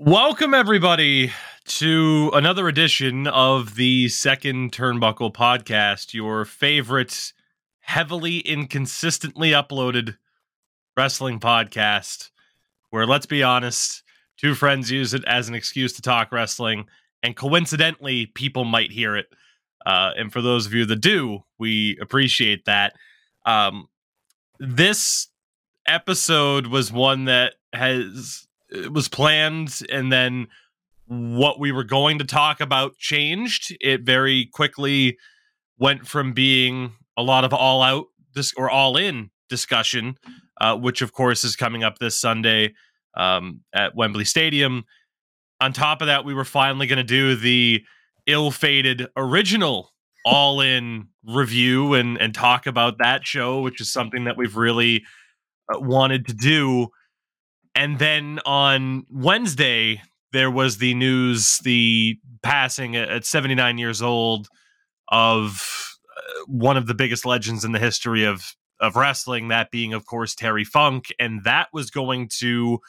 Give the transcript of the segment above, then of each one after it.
Welcome, everybody, to another edition of the Second Turnbuckle Podcast, your favorite, heavily inconsistently uploaded wrestling podcast, where, let's be honest, two friends use it as an excuse to talk wrestling, and coincidentally, people might hear it. Uh, and for those of you that do, we appreciate that. Um, this episode was one that has was planned and then what we were going to talk about changed. It very quickly went from being a lot of all out this or all in discussion uh, which of course is coming up this sunday um, at wembley stadium. On top of that we were finally going to do the ill-fated original all in review and and talk about that show which is something that we've really uh, wanted to do and then on Wednesday, there was the news, the passing at 79 years old of uh, one of the biggest legends in the history of of wrestling, that being, of course, Terry Funk. And that was going to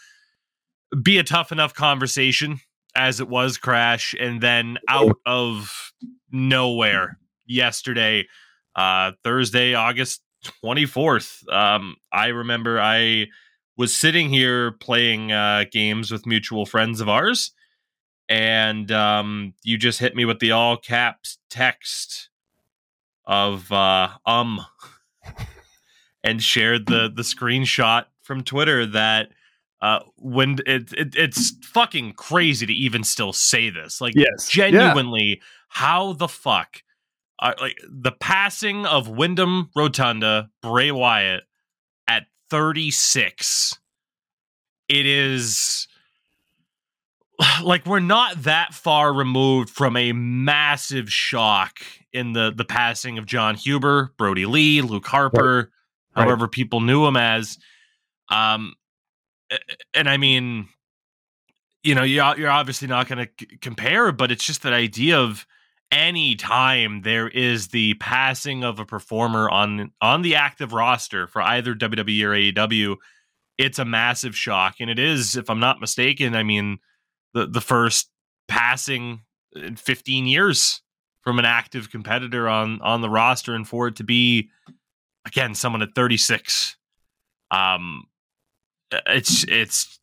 be a tough enough conversation as it was Crash. And then out of nowhere yesterday, uh, Thursday, August 24th, um, I remember I was sitting here playing uh, games with mutual friends of ours, and um, you just hit me with the all caps text of uh, um, and shared the the screenshot from Twitter that uh, when it, it, it's fucking crazy to even still say this. Like, yes. genuinely, yeah. how the fuck, uh, like the passing of Wyndham Rotunda, Bray Wyatt 36 it is like we're not that far removed from a massive shock in the the passing of Jon Huber, Brodie Lee, Luke Harper, right. however right. people knew him as. Um, and I mean, you know, you're you're obviously not going to c- compare, but it's just that idea of any time there is the passing of a performer on on the active roster for either WWE or AEW, it's a massive shock, and it is, if I'm not mistaken, I mean the the first passing in 15 years from an active competitor on on the roster, and for it to be again someone at 36, um, it's it's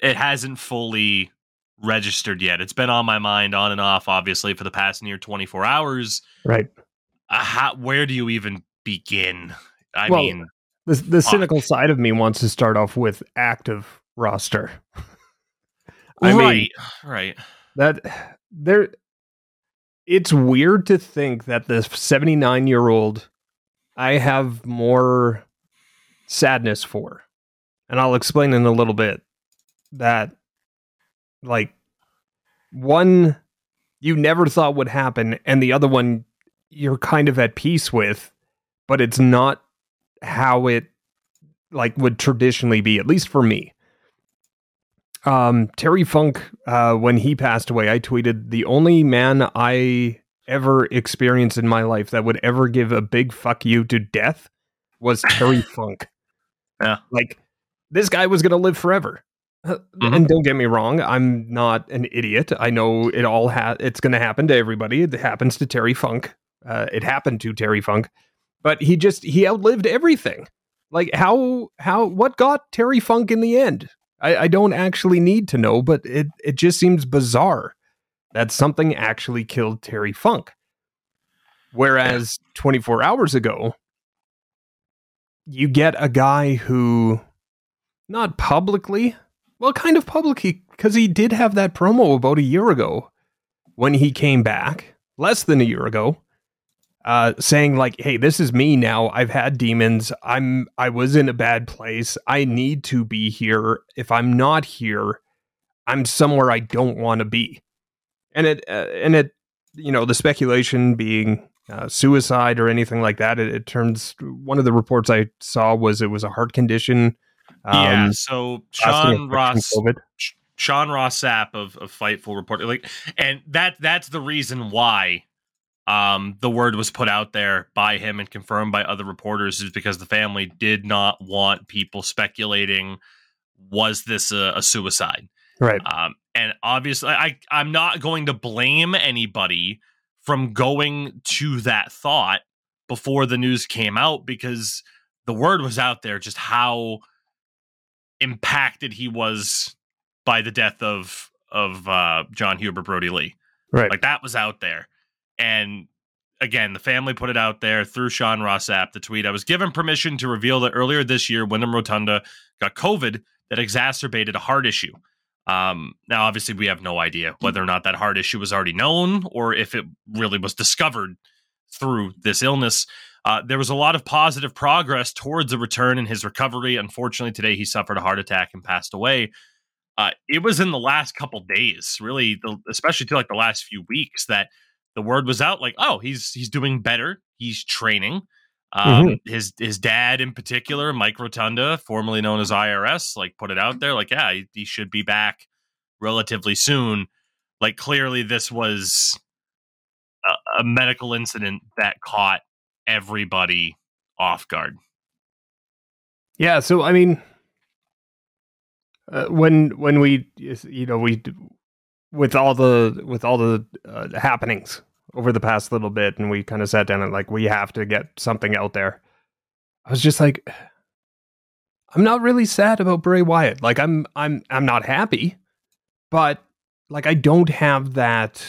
it hasn't fully registered yet. It's been on my mind on and off, obviously, for the past near 24 hours. Right. Uh, how, where do you even begin? I well, mean, the, the cynical side of me wants to start off with active roster. I right, mean, right. That there, it's weird to think that the 79 year old I have more sadness for, and I'll explain in a little bit that like one you never thought would happen and the other one you're kind of at peace with but it's not how it like would traditionally be at least for me. Um terry funk uh when he passed away i tweeted the only man i ever experienced in my life that would ever give a big fuck you to death was terry funk. Yeah. Like this guy was gonna live forever Mm-hmm. And don't get me wrong, I'm not an idiot. I know it all ha- it's going to happen to everybody. It happens to Terry Funk. Uh, it happened to Terry Funk, but he just he outlived everything. Like how how what got Terry Funk in the end? I, I don't actually need to know, but it it just seems bizarre that something actually killed Terry Funk. Whereas 24 hours ago, you get a guy who not publicly well, kind of publicly, because he did have that promo about a year ago when he came back, less than a year ago, uh, saying like, "Hey, this is me now. I've had demons. I'm I was in a bad place. I need to be here. If I'm not here, I'm somewhere I don't want to be." And it uh, and it, you know, the speculation being uh, suicide or anything like that. It, it, turns one of the reports I saw was it was a heart condition um, yeah. So Sean Ross, Sean Ross Sapp of, of Fightful reported like, and that that's the reason why um, the word was put out there by him and confirmed by other reporters is because the family did not want people speculating was this a, a suicide. Right. Um, and obviously, I I'm not going to blame anybody from going to that thought before the news came out because the word was out there just how impacted he was by the death of of uh, Jon Huber Brodie Lee. Right. Like that was out there. And again, the family put it out there through Sean Ross Sapp, the tweet. I was given permission to reveal that earlier this year, Wyndham Rotunda got COVID that exacerbated a heart issue. Um, now, obviously, we have no idea whether or not that heart issue was already known or if it really was discovered through this illness. Uh, there was a lot of positive progress towards a return in his recovery. Unfortunately, today he suffered a heart attack and passed away. Uh, it was in the last couple days, really, the, especially to like the last few weeks, that the word was out. Like, oh, he's he's doing better. He's training. Um, mm-hmm. His his dad in particular, Mike Rotunda, formerly known as IRS, like put it out there, like, yeah, he, he should be back relatively soon. Like, clearly, this was a, a medical incident that caught everybody off guard. Yeah, so I mean, uh, when when we you know we with all the with all the uh, happenings over the past little bit, and we kind of sat down and like we have to get something out there. I was just like, I'm not really sad about Bray Wyatt. Like I'm I'm I'm not happy, but like I don't have that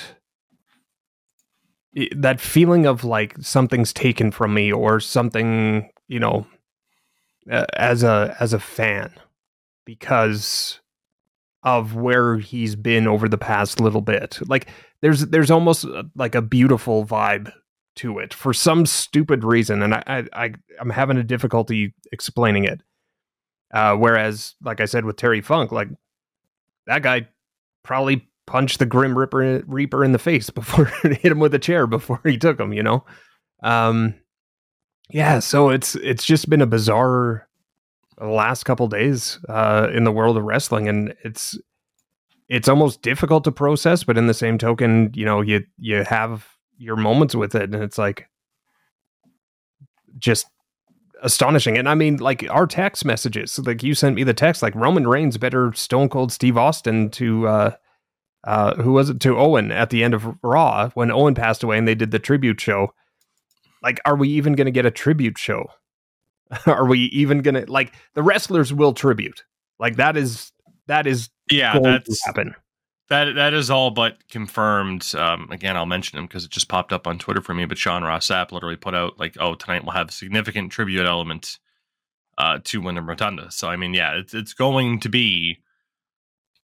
that feeling of like something's taken from me or something you know as a as a fan because of where he's been over the past little bit. Like there's there's almost uh, like a beautiful vibe to it for some stupid reason and i i, i'm having a difficulty explaining it. Uh whereas like i said with terry funk like that guy probably punch the Grim Reaper, Reaper in the face before hit him with a chair before he took him. You know, um, yeah. So it's it's just been a bizarre last couple days uh, in the world of wrestling, and it's it's almost difficult to process. But in the same token, you know, you you have your moments with it, and it's like just astonishing. And I mean, like our text messages, like you sent me the text, like Roman Reigns better Stone Cold Steve Austin to uh, uh, who was it to Owen at the end of Raw when Owen passed away and they did the tribute show. Like, are we even going to get a tribute show? are we even going to like the wrestlers will tribute? Like that is that is yeah that's happen. That that is all but confirmed. Um, again, I'll mention him because it just popped up on Twitter for me. But Sean Ross Sapp literally put out like, "Oh, tonight we'll have a significant tribute element uh, to Wyndham Rotunda." So I mean, yeah, it's it's going to be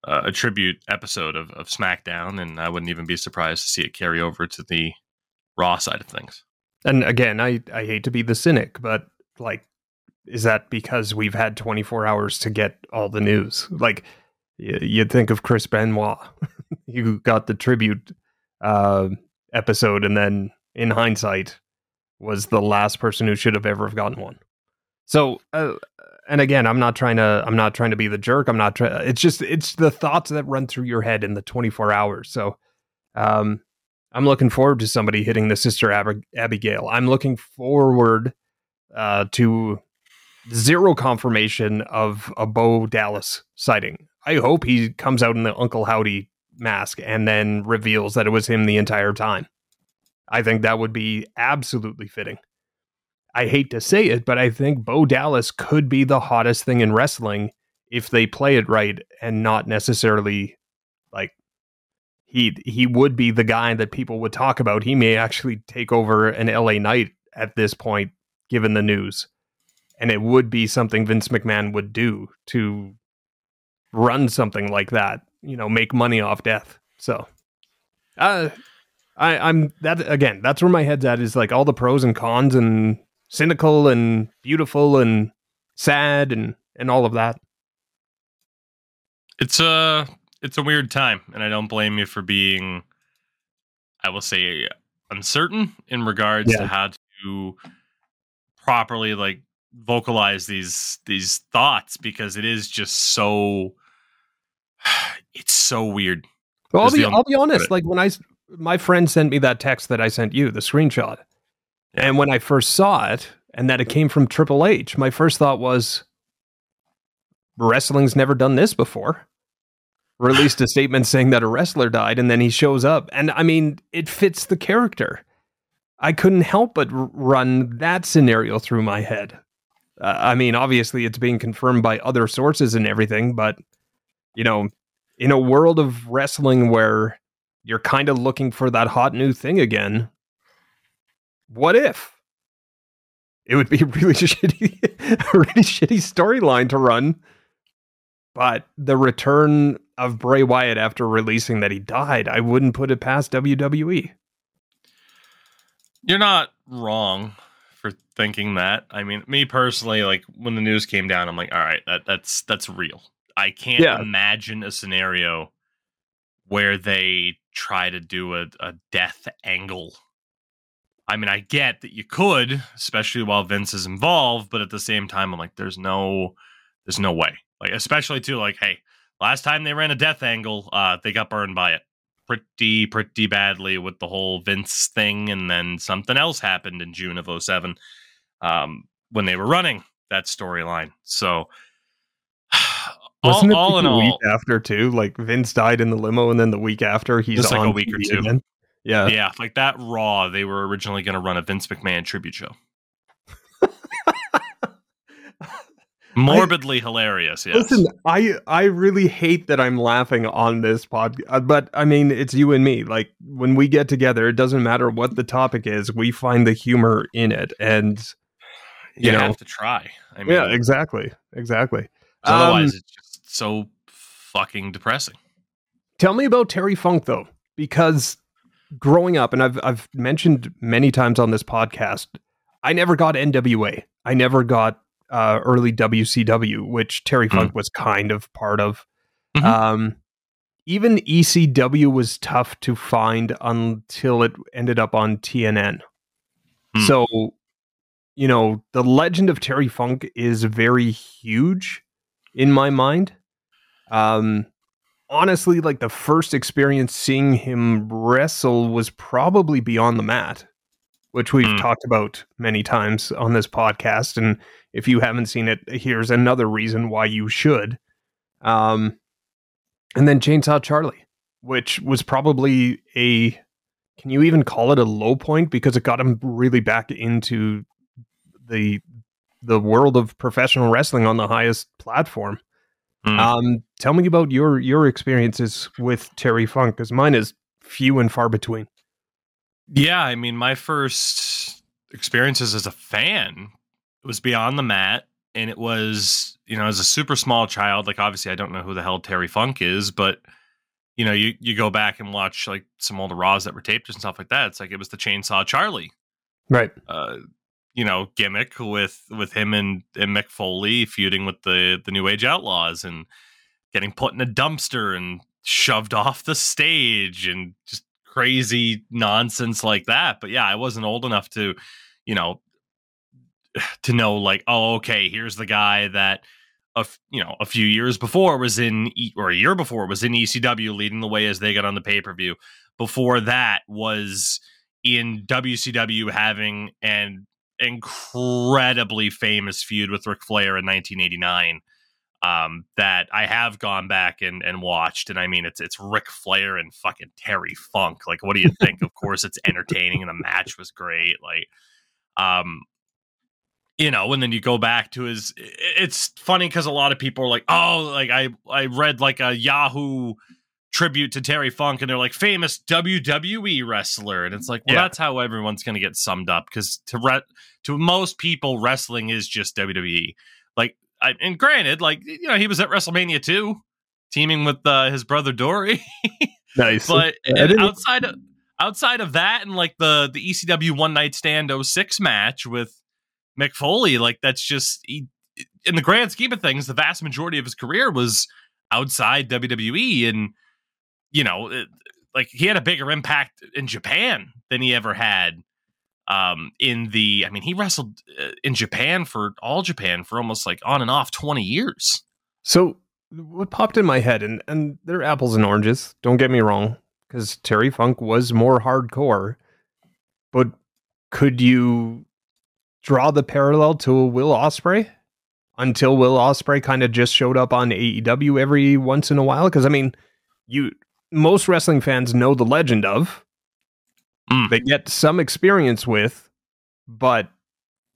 uh, a tribute episode of, of SmackDown, and I wouldn't even be surprised to see it carry over to the Raw side of things. And again, I I hate to be the cynic, but like, is that because we've had 24 hours to get all the news? Like, you'd think of Chris Benoit, you got the tribute uh, episode, and then in hindsight, was the last person who should have ever have gotten one. So uh, and again, I'm not trying to I'm not trying to be the jerk. I'm not trying. It's just it's the thoughts that run through your head in the 24 hours. So, um, I'm looking forward to somebody hitting the sister Ab- Abigail. I'm looking forward uh, to zero confirmation of a Bo Dallas sighting. I hope he comes out in the Uncle Howdy mask and then reveals that it was him the entire time. I think that would be absolutely fitting. I hate to say it, but I think Bo Dallas could be the hottest thing in wrestling if they play it right and not necessarily like he he would be the guy that people would talk about. He may actually take over an LA Knight at this point, given the news. And it would be something Vince McMahon would do to run something like that, you know, make money off death. So uh I, I'm that again, that's where my head's at is like all the pros and cons and cynical and beautiful and sad and and all of that. It's a it's a weird time, and I don't blame you for being, I will say, uncertain in regards yeah. to how to properly like vocalize these these thoughts because it is just so it's so weird. Well, I'll be I'll be honest. Like when I my friend sent me that text that I sent you, the screenshot. And when I first saw it and that it came from Triple H, my first thought was wrestling's never done this before. released a statement saying that a wrestler died, and then he shows up, and I mean, it fits the character. I couldn't help but run that scenario through my head. Uh, I mean, obviously, it's being confirmed by other sources and everything, but you know, in a world of wrestling where you're kind of looking for that hot new thing again, what if? It would be a really shitty, a really shitty storyline to run. But the return of Bray Wyatt after releasing that he died, I wouldn't put it past WWE. You're not wrong for thinking that. I mean, me personally, like when the news came down, I'm like, all right, that that's that's real. I can't yeah. imagine a scenario where they try to do a, a death angle I mean, I get that you could, especially while Vince is involved, but at the same time, I'm like, there's no, there's no way. Like, especially too, like, hey, last time they ran a death angle, uh, they got burned by it pretty, pretty badly with the whole Vince thing, and then something else happened in June of 07 um, when they were running that storyline. So, Wasn't all, it all in all, week after too? Like Vince died in the limo, and then the week after he's just like a week or two. Again. Yeah. Yeah. Like that Raw, they were originally going to run a Vince McMahon tribute show. Morbidly I, hilarious. Yes. Listen, I I really hate that I'm laughing on this pod, uh, but I mean it's you and me. Like when we get together, it doesn't matter what the topic is, we find the humor in it, and you, you know, have to try. I mean, yeah, exactly, exactly. Otherwise, um, it's just so fucking depressing. Tell me about Terry Funk though, because growing up, and I've I've mentioned many times on this podcast, I never got NWA. I never got uh, early WCW, which Terry hmm. Funk was kind of part of. Mm-hmm. Um, even ECW was tough to find until it ended up on TNN. Mm. So, you know, the legend of Terry Funk is very huge in my mind. Um, honestly, like the first experience seeing him wrestle was probably Beyond the Mat, which we've mm. talked about many times on this podcast. And if you haven't seen it, here's another reason why you should. Um, and then Chainsaw Charlie, which was probably a can you even call it a low point because it got him really back into the the world of professional wrestling on the highest platform. Mm. Um, tell me about your your experiences with Terry Funk, because mine is few and far between. Yeah, I mean, my first experiences as a fan was Beyond the Mat, and it was you know as a super small child. Like, obviously, I don't know who the hell Terry Funk is, but you know, you you go back and watch like some older Raws that were taped and stuff like that. It's like it was the Chainsaw Charlie, right? Uh, you know gimmick with with him and, and Mick Foley feuding with the the New Age Outlaws and getting put in a dumpster and shoved off the stage and just crazy nonsense like that. But yeah, I wasn't old enough to, you know, to know like, oh, okay, here's the guy that a you know a few years before was in or a year before was in ECW leading the way as they got on the pay per view. Before that was in WCW having and incredibly famous feud with Ric Flair in 1989 um, that I have gone back and, and watched. And I mean, it's it's Ric Flair and fucking Terry Funk. Like, what do you think? of course, it's entertaining and the match was great. Like, um, you know, and then you go back to his. It's funny because a lot of people are like, oh, like I I read like a Yahoo tribute to Terry Funk and they're like famous WWE wrestler. And it's like well yeah. that's how everyone's going to get summed up cuz to re- to most people wrestling is just WWE like I, and granted like you know he was at WrestleMania too teaming with uh, his brother Dory. Nice. But outside of outside of that and like the the ECW one night stand 06 match with Mick Foley like that's just he, in the grand scheme of things the vast majority of his career was outside WWE and you know, like he had a bigger impact in Japan than he ever had um, in the. I mean, he wrestled uh, in Japan for all Japan for almost like on and off twenty years. So what popped in my head, and and they're apples and oranges. Don't get me wrong, because Terry Funk was more hardcore, but could you draw the parallel to Will Ospreay? Until Will Ospreay kind of just showed up on AEW every once in a while, because I mean, you most wrestling fans know the legend of. Mm. They get some experience with, but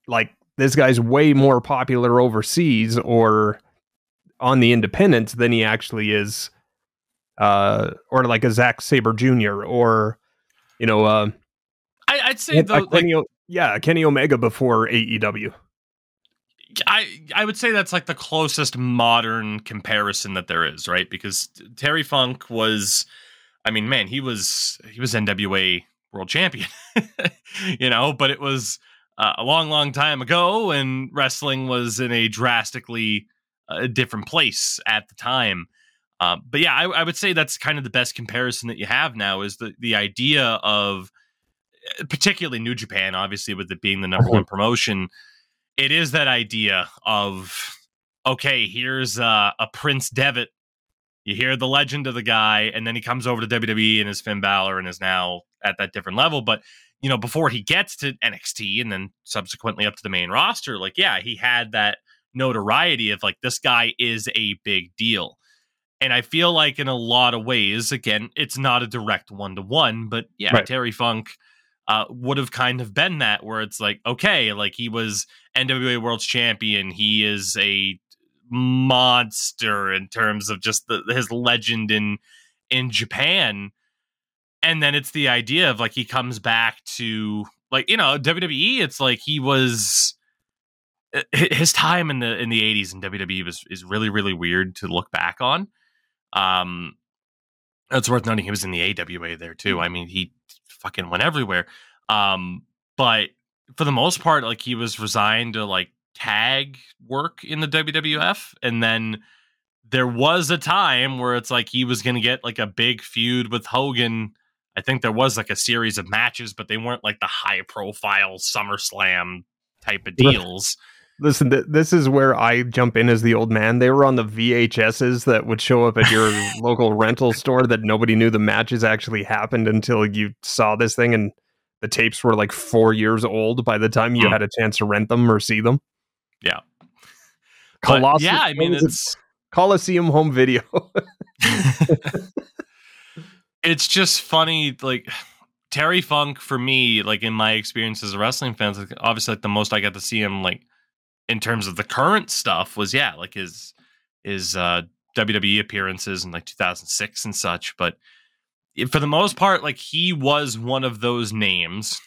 like this guy's way more popular overseas or on the independents than he actually is uh or like a Zack Sabre Jr. or you know uh I, I'd say though, like, Kenny, O- yeah, Kenny Omega before AEW. I I would say that's like the closest modern comparison that there is, right? Because Terry Funk was, I mean, man, he was he was NWA World Champion, you know, but it was uh, a long, long time ago, and wrestling was in a drastically uh, different place at the time. Uh, but yeah, I, I would say that's kind of the best comparison that you have now is the the idea of particularly New Japan, obviously with it being the number one promotion, it is that idea of okay, here's uh, a Prince Devitt. You hear the legend of the guy, and then he comes over to WWE and is Finn Balor and is now at that different level. But you know, before he gets to NXT and then subsequently up to the main roster, like yeah, he had that notoriety of like this guy is a big deal. And I feel like in a lot of ways, again, it's not a direct one to one, but yeah, Right. Terry Funk uh, would have kind of been that where it's like, okay, like he was NWA World Champion. He is a monster in terms of just the, his legend in in Japan. And then it's the idea of like he comes back to like you know WWE. It's like he was his time in the in the 80s in WWE was is really really weird to look back on. Um, it's worth noting he was in the AWA there too. I mean, he fucking went everywhere. Um, but for the most part, like he was resigned to like tag work in the WWF, and then there was a time where it's like he was going to get like a big feud with Hogan. I think there was like a series of matches, but they weren't like the high profile SummerSlam type of deals. Listen, th- this is where I jump in as the old man. They were on the VHSs that would show up at your local rental store that nobody knew the matches actually happened until you saw this thing and the tapes were like four years old by the time you Hmm. had a chance to rent them or see them. Yeah. But, yeah, I mean, what was it? it's Coliseum home video. it's just funny like terry funk for me like in my experience as a wrestling fan obviously like the most i got to see him like in terms of the current stuff was yeah like his his uh wwe appearances in like 2006 and such but for the most part like he was one of those names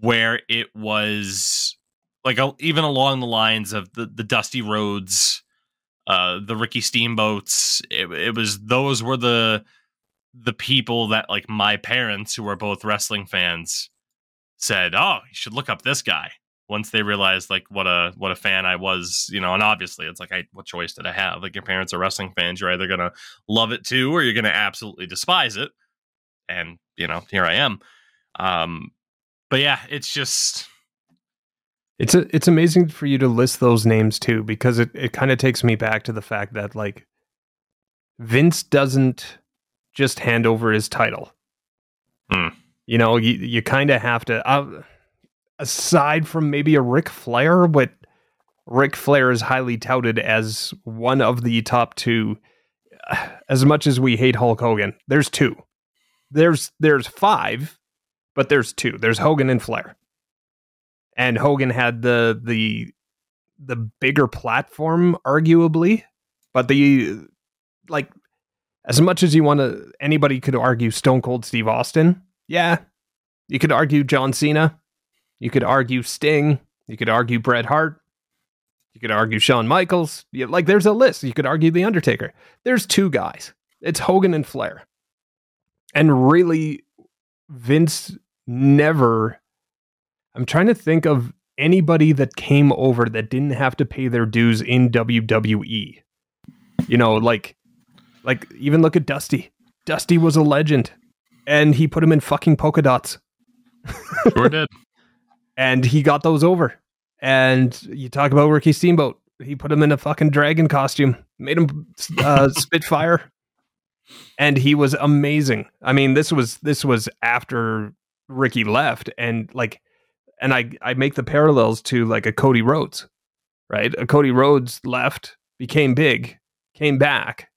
where it was like even along the lines of the the Dusty Rhodes uh the ricky steamboats it, it was those were the the people that like my parents who were both wrestling fans said oh you should look up this guy once they realized like what a what a fan i was you know and obviously it's like I, what choice did i have like your parents are wrestling fans you're either gonna love it too or you're gonna absolutely despise it and you know here i am um but yeah it's just It's a, it's amazing for you to list those names too, because it, it kind of takes me back to the fact that like Vince doesn't just hand over his title. Hmm. You know, you you kind of have to. Uh, aside from maybe a Ric Flair, but Ric Flair is highly touted as one of the top two. As much as we hate Hulk Hogan, there's two. There's there's five, but there's two. There's Hogan and Flair and Hogan had the the the bigger platform, arguably, but the like as much as you want to, anybody could argue Stone Cold Steve Austin. Yeah, you could argue John Cena. You could argue Sting. You could argue Bret Hart. You could argue Shawn Michaels. Yeah, like there's a list. You could argue The Undertaker. There's two guys. It's Hogan and Flair. And really, Vince never I'm trying to think of anybody that came over that didn't have to pay their dues in WWE. You know, like like even look at Dusty. Dusty was a legend and he put him in fucking polka dots sure did and he got those over. And you talk about Ricky Steamboat. He put him in a fucking dragon costume, made him uh, spit fire, and he was amazing. I mean, this was this was after Ricky left, and like, and I I make the parallels to like a Cody Rhodes, right? A Cody Rhodes left, became big, came back,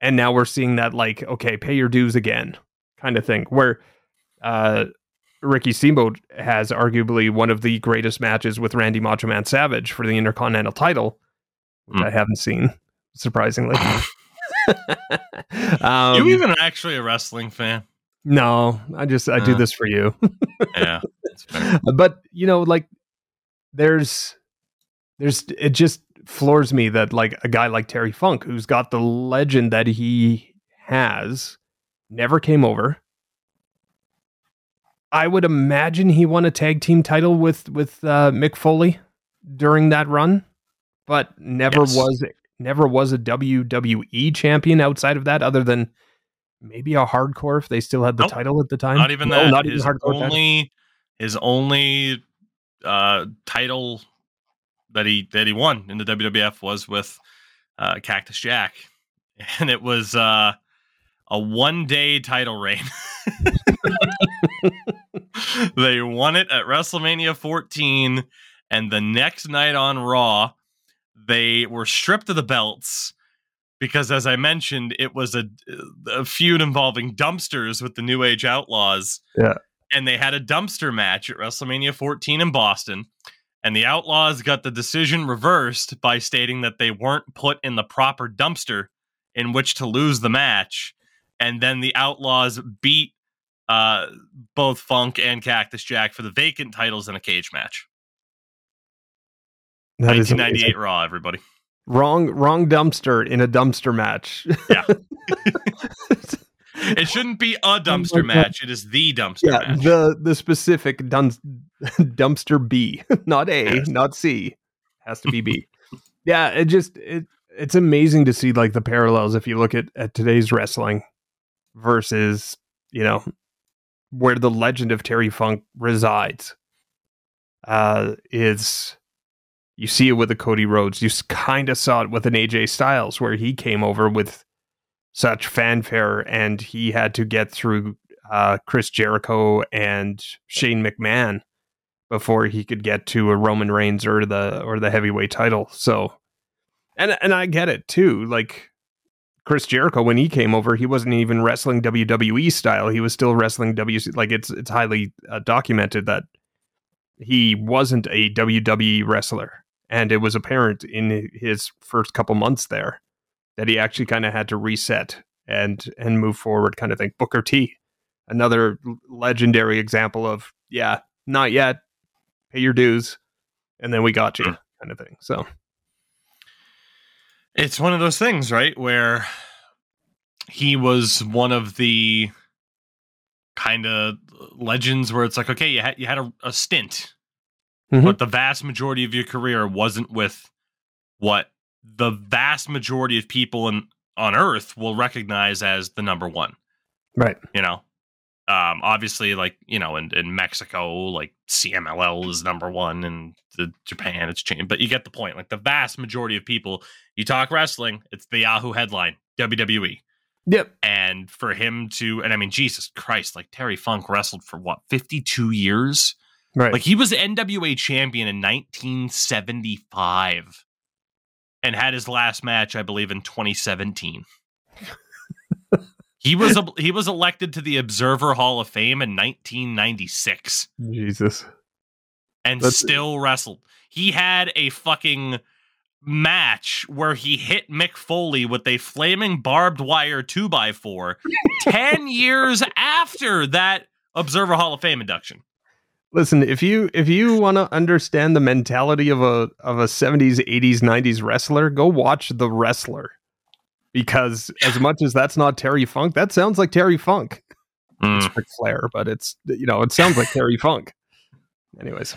and now we're seeing that like okay, pay your dues again kind of thing. Where uh, Ricky Steamboat has arguably one of the greatest matches with Randy Macho Man Savage for the Intercontinental title, which mm. I haven't seen, surprisingly. um, you even actually a wrestling fan? No, I just I uh, do this for you. yeah, but you know, like there's there's it just floors me that like a guy like Terry Funk, who's got the legend that he has, never came over. I would imagine he won a tag team title with with uh, Mick Foley during that run, but never yes. was never was a WWE champion outside of that, other than maybe a hardcore if they still had the nope. title at the time. Not even no, that. Not his even hardcore. Only title. his only uh, title that he that he won in the WWF was with uh, Cactus Jack, and it was uh, a one day title reign. they won it at WrestleMania 14, and the next night on Raw, they were stripped of the belts because, as I mentioned, it was a, a feud involving dumpsters with the New Age Outlaws. Yeah. And they had a dumpster match at WrestleMania 14 in Boston. And the Outlaws got the decision reversed by stating that they weren't put in the proper dumpster in which to lose the match. And then the Outlaws beat uh, both Funk and Cactus Jack for the vacant titles in a cage match. That 1998 Raw, everybody. Wrong, wrong dumpster in a dumpster match. Yeah. it shouldn't be a dumpster match. It is the dumpster yeah, match. The the specific dun- dumpster B, not A, yes. not C. Has to be B. yeah, it just it it's amazing to see like the parallels if you look at at today's wrestling versus, you know, where the legend of Terry Funk resides. Uh is you see it with a Cody Rhodes. You kind of saw it with an AJ Styles where he came over with such fanfare, and he had to get through uh, Chris Jericho and Shane McMahon before he could get to a Roman Reigns or the or the heavyweight title. So, and and I get it too. Like Chris Jericho, when he came over, he wasn't even wrestling WWE style. He was still wrestling WC. Like it's it's highly uh, documented that he wasn't a WWE wrestler, and it was apparent in his first couple months there that he actually kind of had to reset and and move forward kind of thing booker t another legendary example of yeah not yet pay your dues and then we got you hmm. kind of thing so it's one of those things right where he was one of the kind of legends where it's like okay you had you had a, a stint mm-hmm. but the vast majority of your career wasn't with what the vast majority of people in, on Earth will recognize as the number one. Right. You know, um, obviously, like you know, in, in Mexico, like CMLL is number one, and the Japan it's changed. But you get the point. Like the vast majority of people, you talk wrestling, it's the Yahoo headline WWE. Yep. And for him to, and I mean, Jesus Christ, like Terry Funk wrestled for what fifty two years. Right. Like he was NWA champion in 1975 and had his last match, I believe, in 2017. He was a, he was elected to the Observer Hall of Fame in 1996. Jesus, and That's... still wrestled. He had a fucking match where he hit Mick Foley with a flaming barbed wire two by four 10 years after that Observer Hall of Fame induction. Listen, if you if you want to understand the mentality of a of a 70s, 80s, 90s wrestler, go watch The Wrestler. Because as much as that's not Terry Funk, that sounds like Terry Funk. Mm. It's Ric Flair, but it's you know, it sounds like Terry Funk. Anyways.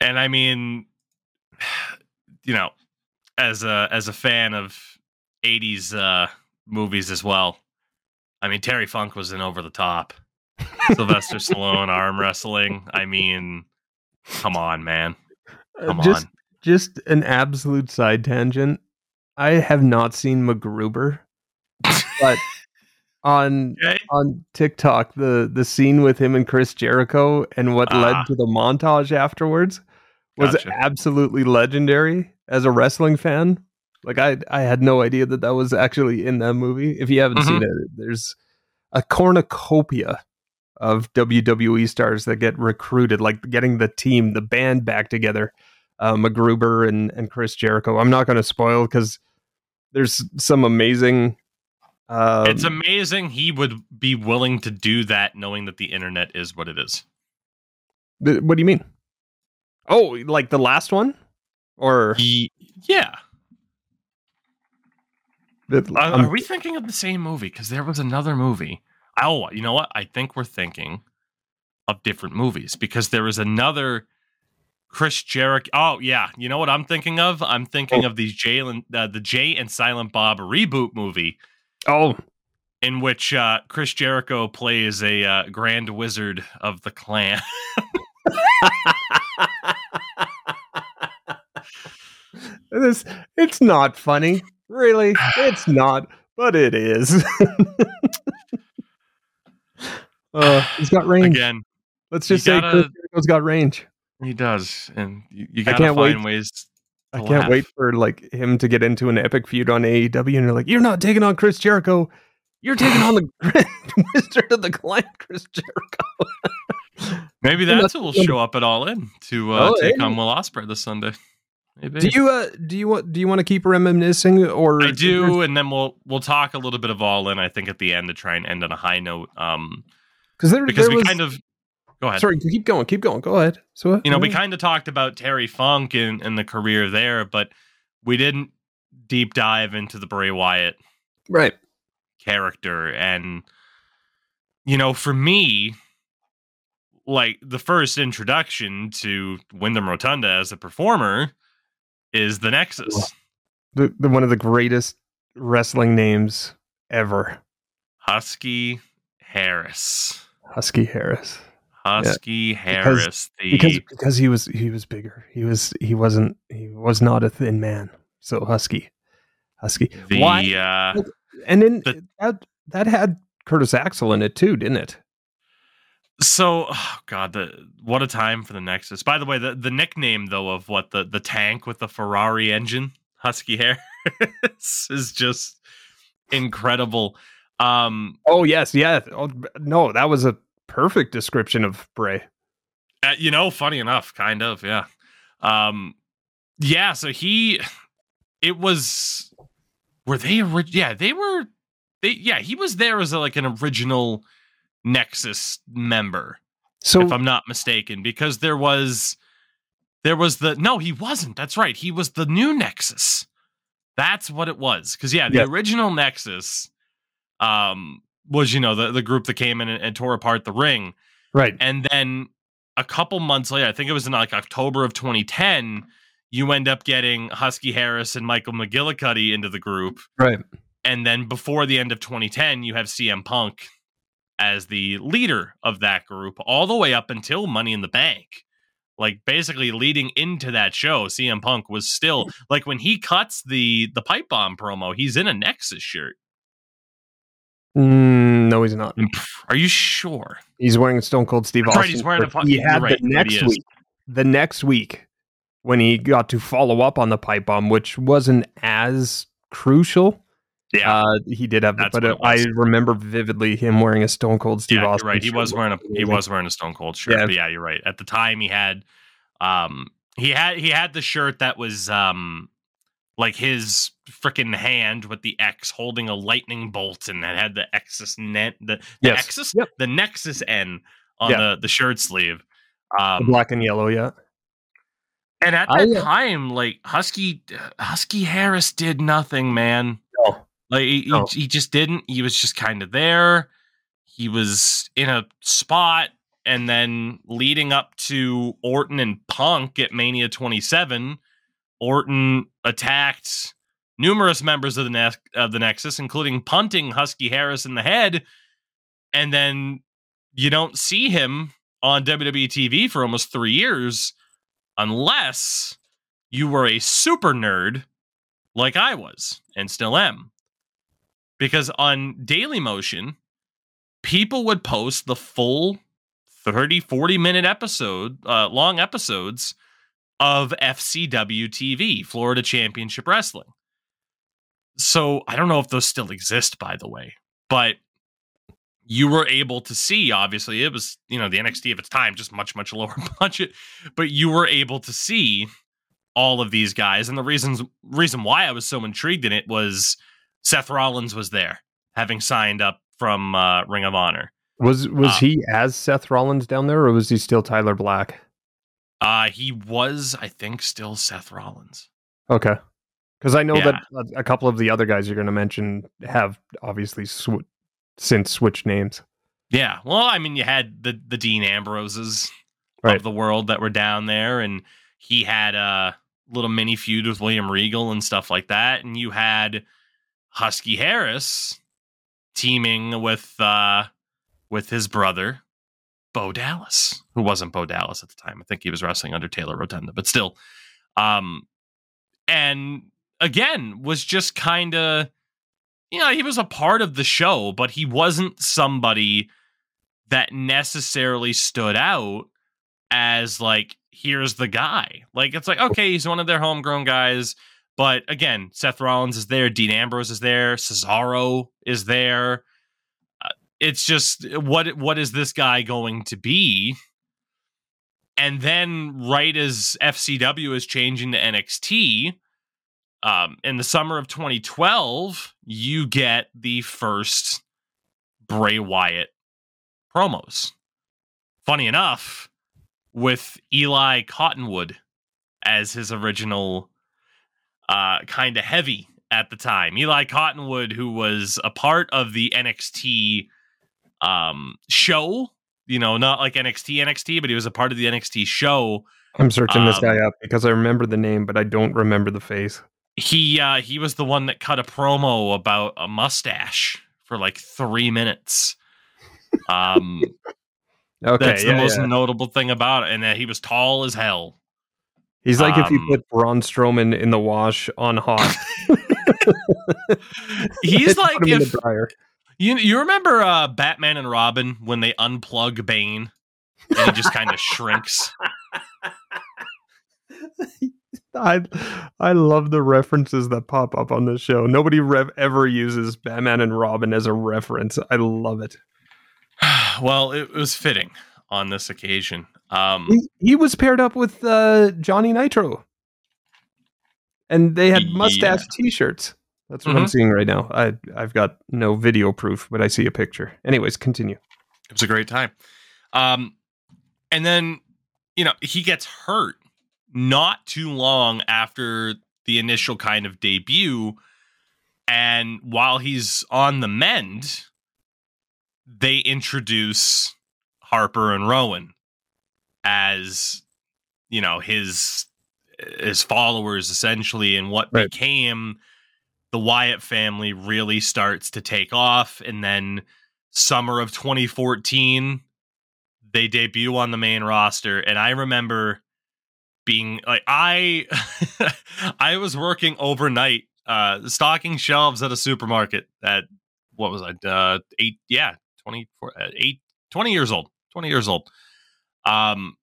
And I mean, you know, as a as a fan of 80s uh movies as well, I mean Terry Funk was an over the top. Sylvester Stallone arm wrestling. I mean, come on, man. Uh, come uh, just, on. Just an absolute side tangent. I have not seen MacGruber, but on okay. on TikTok, the the scene with him and Chris Jericho and what led ah. to the montage afterwards was gotcha. absolutely legendary as a wrestling fan. Like I I had no idea that that was actually in that movie. If you haven't Mhm. seen it, there's a cornucopia of WWE stars that get recruited, like getting the team, the band back together. Uh, MacGruber and and Chris Jericho. I'm not going to spoil because there's some amazing. Um, it's amazing he would be willing to do that, knowing that the internet is what it is. th- what do you mean? Oh, like the last one, or He, yeah. the, Are, um, are we thinking of the same movie? Because there was another movie. Oh, you know what? I think we're thinking of different movies because there was another Chris Jericho. Oh, yeah. You know what I'm thinking of? I'm thinking of the Jay and uh, the Jay and Silent Bob reboot movie oh in which uh, Chris Jericho plays a uh, Grand Wizard of the Klan. this it's not funny, really. It's not, but it is. uh, he's got range. Again, Let's just say gotta- Chris Jericho's got range. He does, and you, you gotta can't wait. find ways. I can't laugh. wait for like him to get into an epic feud on AEW, and you're like, you're not taking on Chris Jericho. You're taking on the Wizard of the Klan, Chris Jericho. Maybe that's who will show up at All In to uh, Oh, take hey. on Will Ospreay this Sunday. Maybe. Do you uh do you want do you want to keep reminiscing or I do, and then we'll we'll talk a little bit of All In. I think at the end to try and end on a high note. Um, because there because there we was, kind of go ahead. sorry keep going keep going go ahead so you know, we uh, kind of talked about Terry Funk and, and the career there, but we didn't deep dive into the Bray Wyatt right character. And, you know, for me, like the first introduction to Wyndham Rotunda as a performer is the Nexus. the, the one of the greatest wrestling names ever Husky Harris. Husky Harris Husky Harris. the because because he was he was bigger he was he wasn't he was not a thin man so Husky Husky the why uh and then the- that that had Curtis Axel in it too didn't it So, oh God, the what a time for the Nexus. By the way, the, the nickname though of what the the tank with the Ferrari engine, Husky Harris, is just incredible. Um, oh yes yeah oh, no that was a perfect description of Bray uh, you know, funny enough, kind of, yeah. Um, yeah. So he, it was, were they? ori- Yeah, they were. They yeah, he was there as a, like an original Nexus member. so if I'm not mistaken, because there was there was the no, he wasn't. That's right. He was the new Nexus. That's what it was. Because yeah, the Yeah. original Nexus um was you know the the group that came in and, and tore apart the ring, right. And then a couple months later, I think it was in like October of 2010, you end up getting Husky Harris and Michael McGillicuddy into the group. Right. And then before the end of 2010 you have CM Punk as the leader of that group all the way up until Money in the Bank. Like basically leading into that show CM Punk was still like when he cuts the the pipe bomb promo he's in a Nexus shirt Mm, no he's not are you sure He's wearing a Stone Cold Steve Right, Austin. he's wearing a. He had right, the next week. The next week when he got to follow up on the pipe bomb, which wasn't as crucial. yeah Uh, he did have, That's but it. I remember vividly him wearing a Stone Cold Steve yeah, Austin. right he was wearing a he was wearing a Stone Cold shirt Yeah. but yeah you're right at the time he had um he had he had the shirt that was um like his freaking hand with the X holding a lightning bolt and that had the X's net the, the Yes. X's Yep. the Nexus N on Yeah. the the shirt sleeve. The Um black and yellow. Yeah, and at I, that uh, time like Husky Husky Harris did nothing, man. No. Like he, he- he just didn't. He was just kind of there. He was in a spot and then leading up to Orton and Punk at Mania 27, Orton attacked numerous members of the ne- of the Nexus, including punting Husky Harris in the head, and then you don't see him on WWE TV for almost three years, unless you were a super nerd like I was and still am. Because on Daily Motion, people would post the full 30, 40 minute episode, uh, long episodes of FCW TV, Florida Championship Wrestling. so I don't know if those still exist, by the way, but you were able to see obviously it was you know the NXT of its time just much much lower budget but you were able to see all of these guys and the reasons reason why I was so intrigued in it was Seth Rollins was there having signed up from uh, Ring of Honor was was uh, he as Seth Rollins down there or was he still Tyler Black uh he was I think still Seth Rollins okay because I know yeah. that a couple of the other guys you're going to mention have obviously sw- since switched names. Yeah. Well, I mean, you had the the Dean Ambroses right. of the world that were down there, and he had a little mini feud with William Regal and stuff like that, and you had Husky Harris teaming with uh with his brother Bo Dallas, who wasn't Bo Dallas at the time. I think he was wrestling under Taylor Rotunda, but still. Um, and again, was just kind of you know, he was a part of the show, but he wasn't somebody that necessarily stood out as like, here's the guy. Like, it's like, okay, he's one of their homegrown guys. But again, Seth Rollins is there, Dean Ambrose is there, Cesaro is there. Uh, it's just what what is this guy going to be? And then right as FCW is changing to NXT, um, in the summer of 2012, you get the first Bray Wyatt promos. Funny enough, with Eli Cottonwood as his original uh, kind of heavy at the time. Eli Cottonwood, who was a part of the NXT um, show, you know, not like NXT NXT, but he was a part of the NXT show. I'm searching um, this guy up because I remember the name, but I don't remember the face. He uh he was the one that cut a promo about a mustache for like three minutes. Um okay that's the most yeah. notable thing about it and that he was tall as hell. He's like um, if you um, put Braun Strowman in the wash on hot he's like if you you remember uh batman and robin when they unplug bane and he just kind of shrinks I I love the references that pop up on this show. Nobody rev- ever uses Batman and Robin as a reference. I love it. well, it was fitting on this occasion. Um, he, he was paired up with uh, Johnny Nitro, and they had mustache yeah. T-shirts. That's what mm-hmm. I'm seeing right now. I I've got no video proof, but I see a picture. Anyways, continue. It was a great time. Um, and then you know he gets hurt not too long after the initial kind of debut. And while he's on the mend, they introduce Harper and Rowan as, you know, his his followers essentially and what right. became the Wyatt family really starts to take off and then summer of 2014 they debut on the main roster and I remember being like I I was working overnight uh stocking shelves at a supermarket at what was I uh 8 yeah 24 uh, 8 20 years old 20 years old. Um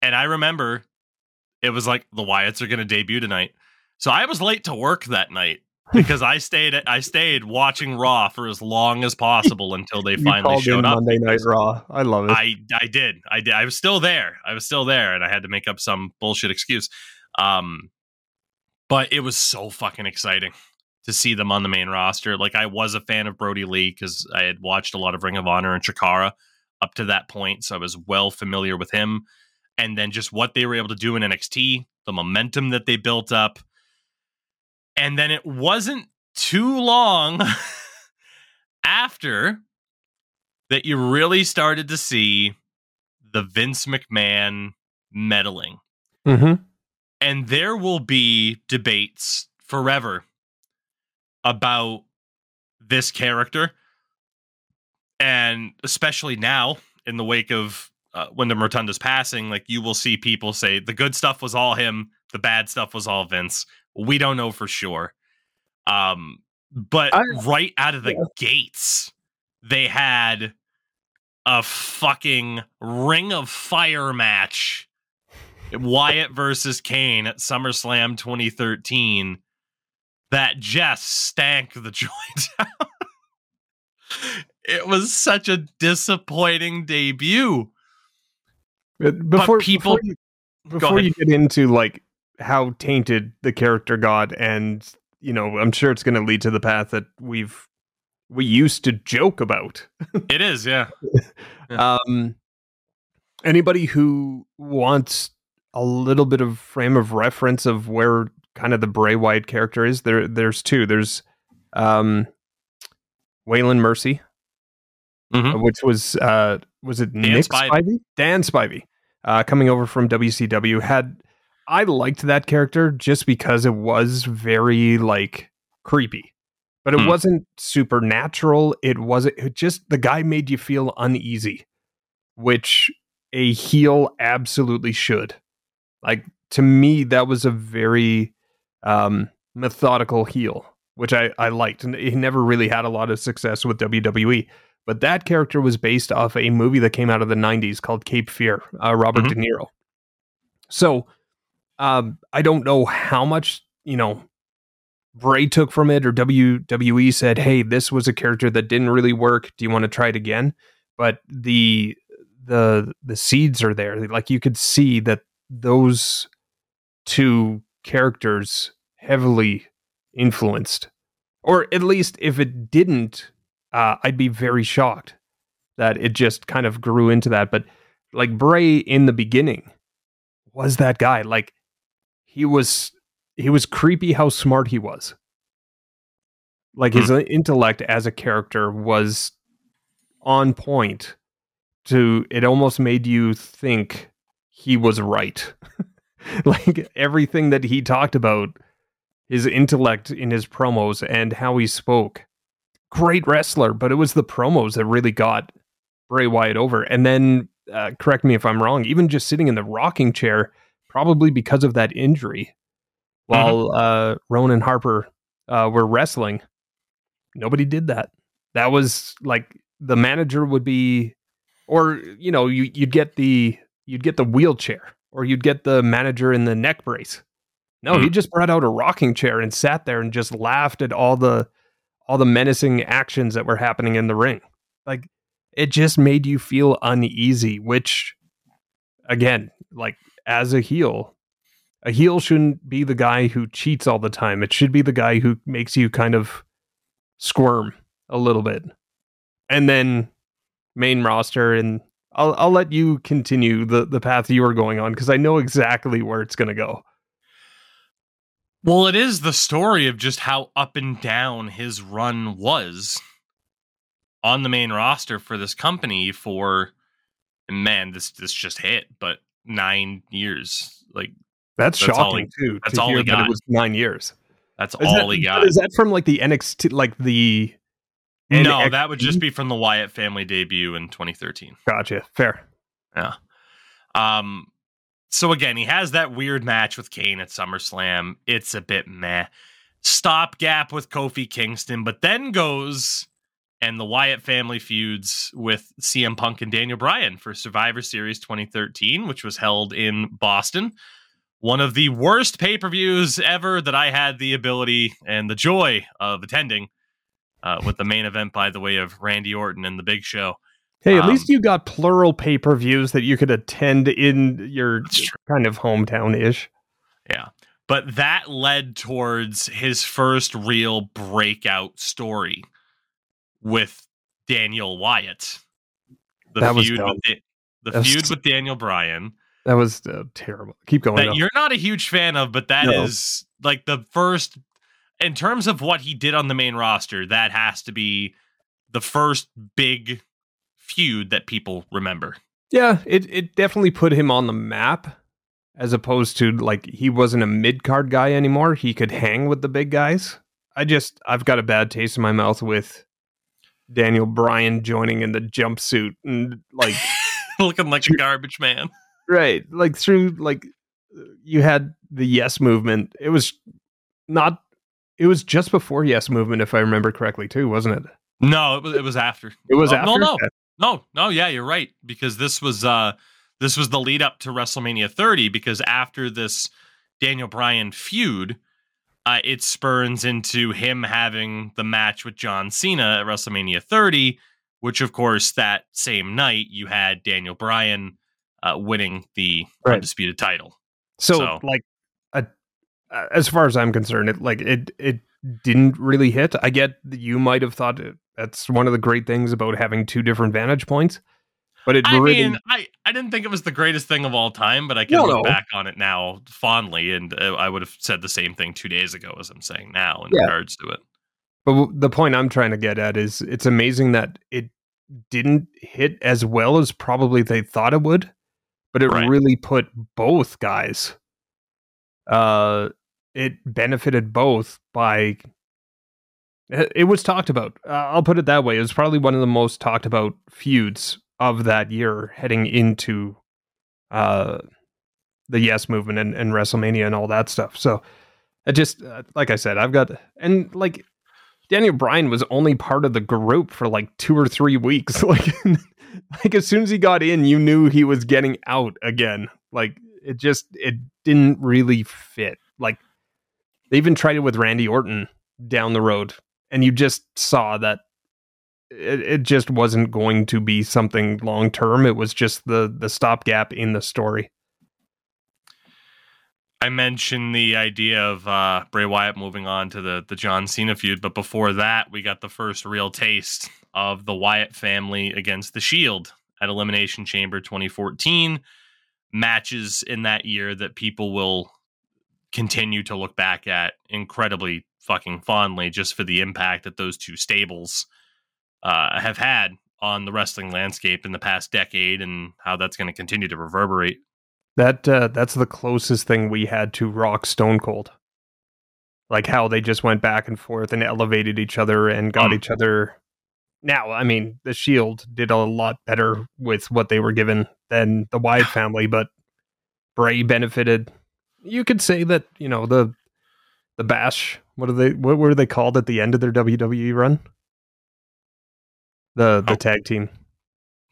and I remember it was like the Wyatts are going to debut tonight. So I was late to work that night because I stayed I stayed watching Raw for as long as possible until they finally showed up. Monday Night Raw. I love it. I I did. I did. I was still there. I was still there, and I had to make up some bullshit excuse. Um, but it was so fucking exciting to see them on the main roster. Like I was a fan of Brodie Lee because I had watched a lot of Ring of Honor and Chikara up to that point, so I was well familiar with him. And then just what they were able to do in NXT, the momentum that they built up and then it wasn't too long after that you really started to see the Vince McMahon meddling. Mm-hmm. And there will be debates forever about this character. And especially now, in the wake of uh, Wyndham Rotunda's passing, like you will see people say the good stuff was all him, the bad stuff was all Vince. We don't know for sure. Um, but I, right out of the yeah. gates, they had a fucking ring of fire match. Wyatt versus Kane at SummerSlam 2013. that just stank the joint out. it was such a disappointing debut. Before but people, before, you, before you get into like how tainted the character got, and you know, I'm sure it's going to lead to the path that we've we used to joke about. it is, yeah. yeah. Um, anybody who wants a little bit of frame of reference of where kind of the Bray Wyatt character is, there there's two. There's um Waylon Mercy, mm-hmm. which was uh was it Dan Nick Spivey? Spivey? Dan Spivey, uh, coming over from WCW had I liked that character just because it was very like creepy. But it mm. wasn't supernatural. It wasn't it just the guy made you feel uneasy, which a heel absolutely should. Like to me, that was a very um, methodical heel, which I, I liked. And he never really had a lot of success with WWE. But that character was based off a movie that came out of the 90s called Cape Fear, uh, Robert mm-hmm. De Niro. So um, I don't know how much, you know, Bray took from it or WWE said, hey, this was a character that didn't really work. Do you want to try it again? But the the the seeds are there. Like you could see that those two characters heavily influenced. Or at least if it didn't, uh, I'd be very shocked that it just kind of grew into that. But like Bray in the beginning was that guy. Like he was he was creepy how smart he was. Like his mm. intellect as a character was on point to it almost made you think he was right. like everything that he talked about his intellect in his promos and how he spoke great wrestler, but it was the promos that really got Bray Wyatt over. And then, uh, correct me if I'm wrong, even just sitting in the rocking chair, probably because of that injury, while mm-hmm. uh, Rowan and Harper uh, were wrestling, nobody did that. That was like the manager would be, or you know, you, you'd get the you'd get the wheelchair, or you'd get the manager in the neck brace. No, mm-hmm. he just brought out a rocking chair and sat there and just laughed at all the all the menacing actions that were happening in the ring. Like it just made you feel uneasy, which again, like as a heel, a heel shouldn't be the guy who cheats all the time. It should be the guy who makes you kind of squirm a little bit. And then main roster and I'll I'll let you continue the the path you are going on because I know exactly where it's going to go. Well, it is the story of just how up and down his run was on the main roster for this company for man, this this just hit, but nine years. Like that's, that's shocking he, too. That's to all he got. It was nine years. That's is all that, he got. Is that from like the NXT, like the? NXT? No, that would just be from the Wyatt family debut in 2013. Gotcha. Fair. Yeah. Um, so again, he has that weird match with Kane at SummerSlam. It's a bit meh. Stopgap with Kofi Kingston, but then goes and the Wyatt family feuds with CM Punk and Daniel Bryan for Survivor Series 2013, which was held in Boston. One of the worst pay per views ever that I had the ability and the joy of attending, uh, with the main event, by the way, of Randy Orton and the Big Show. Hey, at um, least you got plural pay per views that you could attend in your kind of hometown ish. Yeah. But that led towards his first real breakout story with Daniel Wyatt. The that feud with the, the feud was, with Daniel Bryan. That was uh, terrible. Keep going. That you're not a huge fan of, but that no. is like the first in terms of what he did on the main roster, that has to be the first big feud that people remember. Yeah, it it definitely put him on the map as opposed to like he wasn't a mid card guy anymore. He could hang with the big guys. I just I've got a bad taste in my mouth with Daniel Bryan joining in the jumpsuit and like looking like a garbage man. Right. Like through like you had the yes movement. It was not it was just before yes movement if I remember correctly too, wasn't it? No, it was it was after. It was oh, after. No, no. No, no, yeah, you're right. Because this was uh this was the lead up to WrestleMania 30 because after this Daniel Bryan feud, uh, it spurns into him having the match with John Cena at WrestleMania 30, which, of course, that same night you had Daniel Bryan uh, winning the right. undisputed title. So, so like, a, as far as I'm concerned, it like it it didn't really hit. I get you might have thought it, that's one of the great things about having two different vantage points. But it I really, mean, I, I didn't think it was the greatest thing of all time, but I can no, look no. back on it now fondly, and uh, I would have said the same thing two days ago as I'm saying now in yeah. regards to it. But the point I'm trying to get at is it's amazing that it didn't hit as well as probably they thought it would, but it right. really put both guys. Uh, it benefited both by. It was talked about. Uh, I'll put it that way. It was probably one of the most talked about feuds of that year heading into uh, the Yes movement and, and WrestleMania and all that stuff. So I just, uh, like I said, I've got, and like Daniel Bryan was only part of the group for like two or three weeks. Like, like as soon as he got in, you knew he was getting out again. Like it just, it didn't really fit. Like they even tried it with Randy Orton down the road, and you just saw that it, it just wasn't going to be something long term. It was just the the stopgap in the story. I mentioned the idea of uh, Bray Wyatt moving on to the the John Cena feud, but before that, we got the first real taste of the Wyatt family against the Shield at Elimination Chamber 2014. Matches in that year that people will continue to look back at incredibly fucking fondly, just for the impact that those two stables uh, have had on the wrestling landscape in the past decade and how that's going to continue to reverberate. That uh, that's the closest thing we had to Rock Stone Cold. Like how they just went back and forth and elevated each other and got mm. each other. Now, I mean, the Shield did a lot better with what they were given than the Wyatt family, but Bray benefited. You could say that you know the the Bash. What are they? What were they called at the end of their WWE run? The the oh. tag team.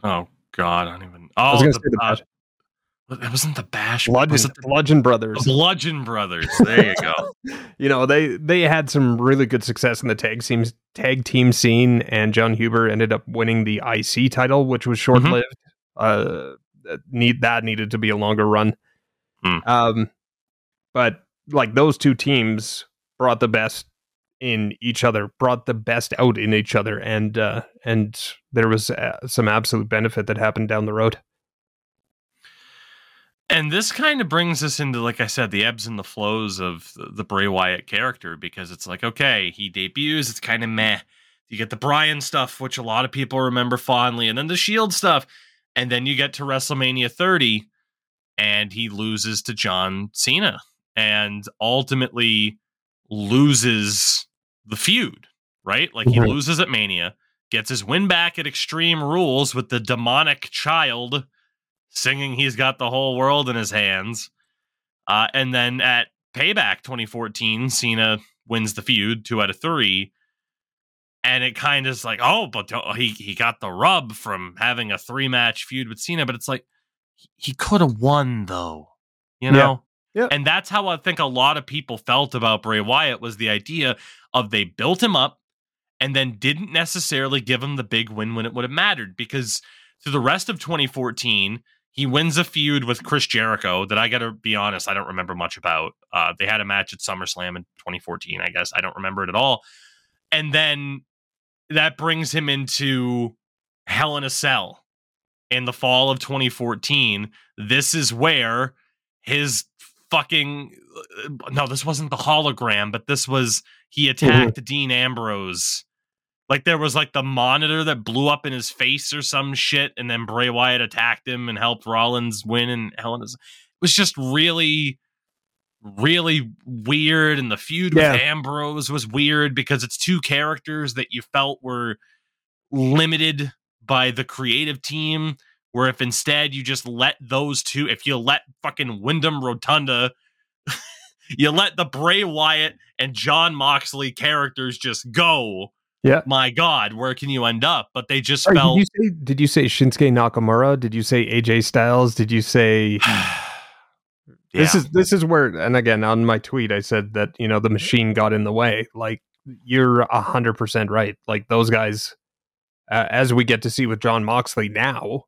Oh God, I don't even. Oh, I was gonna the, say the Bash. Uh, it wasn't the Bash. Bludgeon, was it the, Bludgeon Brothers. The Bludgeon Brothers. There you go. you know they they had some really good success in the tag teams tag team scene, and Jon Huber ended up winning the IC title, which was short lived. Mm-hmm. Uh, need that needed to be a longer run. Mm. Um, but like those two teams brought the best in each other, brought the best out in each other, and uh, and there was uh, some absolute benefit that happened down the road. And this kind of brings us into, like I said, the ebbs and the flows of the, Bray Wyatt character because it's like, okay, he debuts, it's kind of meh. You get the Bryan stuff, which a lot of people remember fondly, and then the Shield stuff, and then you get to WrestleMania 30, and he loses to John Cena, and ultimately loses the feud, right? Like he mm-hmm. loses at Mania, gets his win back at Extreme Rules with the demonic child singing he's got the whole world in his hands. Uh, and then at Payback 2014, Cena wins the feud two out of three. And it kind of is like, oh, but he, he got the rub from having a three match feud with Cena. But it's like, he could have won, though. You know? Yeah. And that's how I think a lot of people felt about Bray Wyatt was the idea of they built him up and then didn't necessarily give him the big win when it would have mattered because through the rest of 2014 he wins a feud with Chris Jericho that I got to be honest I don't remember much about. Uh, they had a match at SummerSlam in 2014 I guess I don't remember it at all. And then that brings him into Hell in a Cell in the fall of 2014. This is where his fucking uh, no, this wasn't the hologram, but this was he mm-hmm. attacked mm-hmm. Dean Ambrose. Like there was like the monitor that blew up in his face or some shit, and then Bray Wyatt attacked him and helped Rollins win. And Helen is it was just really, really weird. And the feud yeah. with Ambrose was weird because it's two characters that you felt were limited by the creative team where if instead you just let those two, if you let fucking Wyndham Rotunda, you let the Bray Wyatt and Jon Moxley characters just go. Yeah. My God, where can you end up? But they just Sorry, felt. Did you, say, did you say Shinsuke Nakamura? Did you say AJ Styles? Did you say This is this is where, and again, on my tweet, I said that you know the machine got in the way. Like you're a hundred percent right. Like those guys, uh, as we get to see with jon Moxley now,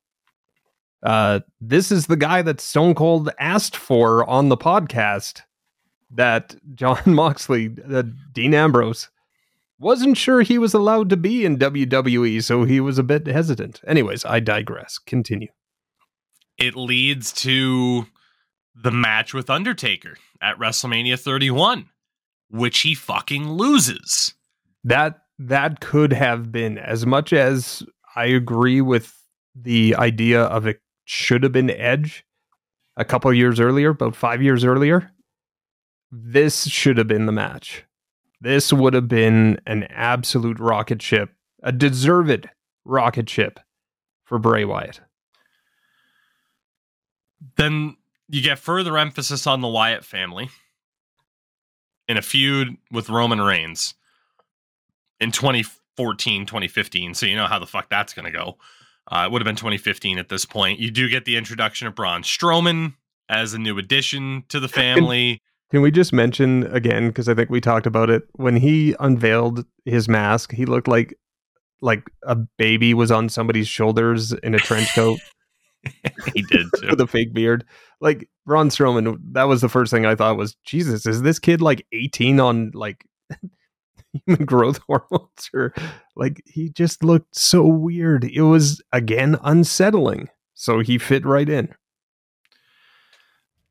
uh, this is the guy that Stone Cold asked for on the podcast. That Jon Moxley, uh, Dean Ambrose, wasn't sure he was allowed to be in WWE, so he was a bit hesitant. Anyways, I digress. Continue. It leads to the match with Undertaker at WrestleMania 31, which he fucking loses. That that could have been as much as I agree with the idea of it should have been Edge a couple years earlier, about 5 years earlier. This should have been the match. This would have been an absolute rocket ship, a deserved rocket ship for Bray Wyatt. Then you get further emphasis on the Wyatt family in a feud with Roman Reigns in 2014, 2015. So you know how the fuck that's going to go. Uh, it would have been 2015 at this point. You do get the introduction of Braun Strowman as a new addition to the family. Can we just mention again because I think we talked about it when he unveiled his mask, he looked like like a baby was on somebody's shoulders in a trench coat. he did too. with a fake beard. Like Braun Strowman, that was the first thing I thought was Jesus, is this kid like 18 on like human growth hormones or like he just looked so weird. It was again unsettling. So he fit right in.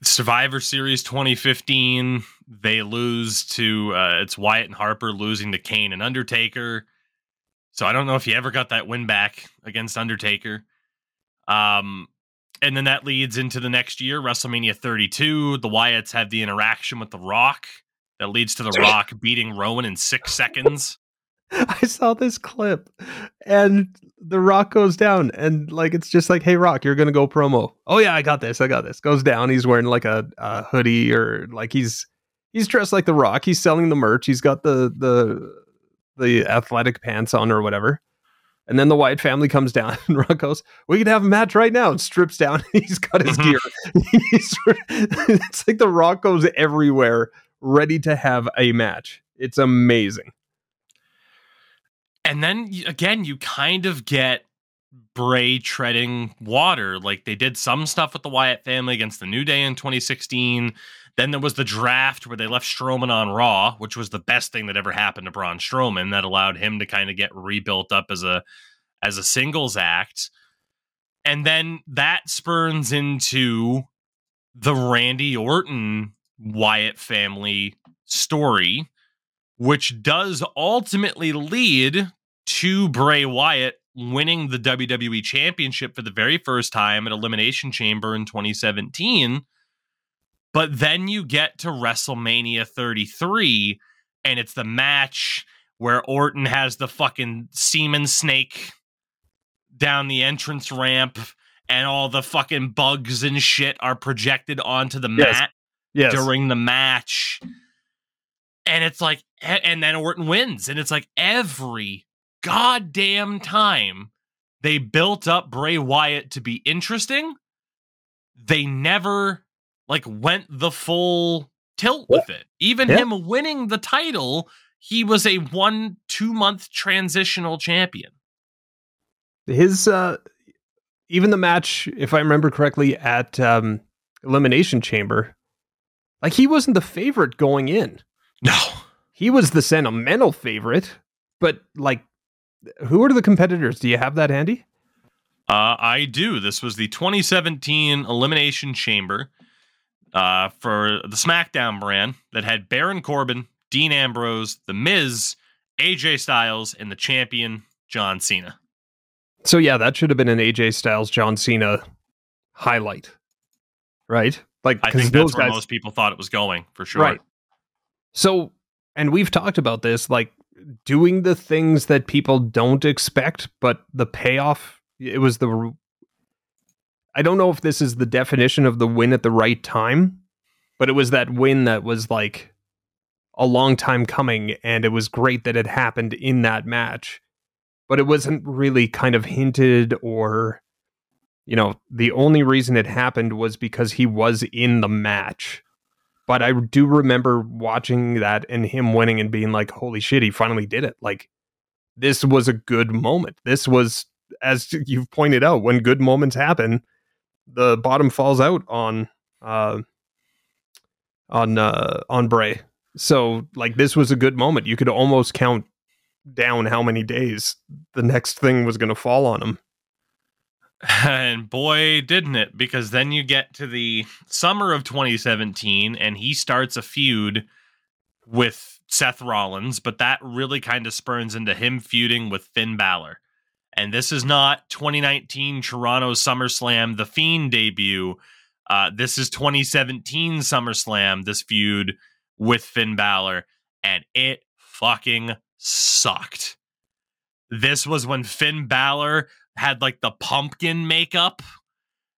Survivor Series 2015, they lose to uh, it's Wyatt and Harper losing to Kane and Undertaker. So I don't know if he ever got that win back against Undertaker. Um, and then that leads into the next year, WrestleMania 32. The Wyatts have the interaction with The Rock that leads to The Rock beating Rowan in six seconds. I saw this clip and the rock goes down and like it's just like, hey rock, you're gonna go promo. Oh yeah, I got this, I got this. Goes down, he's wearing like a, a hoodie or like he's he's dressed like the rock, he's selling the merch, he's got the the the athletic pants on or whatever. And then the Wyatt family comes down and Rock goes, We could have a match right now and strips down. he's got his Mhm. gear. It's like the rock goes everywhere, ready to have a match. It's amazing. And then again, you kind of get Bray treading water. Like they did some stuff with the Wyatt family against the New Day in 2016. Then there was the draft where they left Strowman on Raw, which was the best thing that ever happened to Braun Strowman. That allowed him to kind of get rebuilt up as a as a singles act. And then that spurns into the Randy Orton Wyatt family story, which does ultimately lead to Bray Wyatt winning the WWE Championship for the very first time at Elimination Chamber in 2017. But then you get to WrestleMania 33, and it's the match where Orton has the fucking semen snake down the entrance ramp, and all the fucking bugs and shit are projected onto the Yes. mat Yes. during the match. And it's like, and then Orton wins. And it's like every goddamn time they built up Bray Wyatt to be interesting, they never like went the full tilt with it. Even Yeah. him winning the title, he was a one, two month transitional champion. his uh even the match if i remember correctly at um elimination chamber like he wasn't the favorite going in No. he was the sentimental favorite but like who are the competitors do you have that handy Uh, I do. This was the 2017 Elimination Chamber uh, for the SmackDown brand that had Baron Corbin, Dean Ambrose, The Miz, AJ Styles, and the champion, John Cena. so yeah that should have been an aj styles john cena highlight right like I think that's where guys most people thought it was going, for sure. Right. So, and we've talked about this, like doing the things that people don't expect, but the payoff, it was the. I don't know if this is the definition of the win at the right time, but it was that win that was like a long time coming, and it was great that it happened in that match. But it wasn't really kind of hinted or you know, the only reason it happened was because he was in the match. But I do remember watching that and him winning and being like, holy shit, he finally did it. Like, this was a good moment. This was, as you've pointed out, when good moments happen, the bottom falls out on, uh, on, uh, on Bray. So, like, this was a good moment. You could almost count down how many days the next thing was going to fall on him. And boy, didn't it, because then you get to the summer of 2017 and he starts a feud with Seth Rollins, but that really kind of spurns into him feuding with Finn Balor. And this is not 2019 Toronto SummerSlam, the Fiend debut. Uh, this is 2017 SummerSlam, this feud with Finn Balor, and it fucking sucked. This was when Finn Balor had like the pumpkin makeup.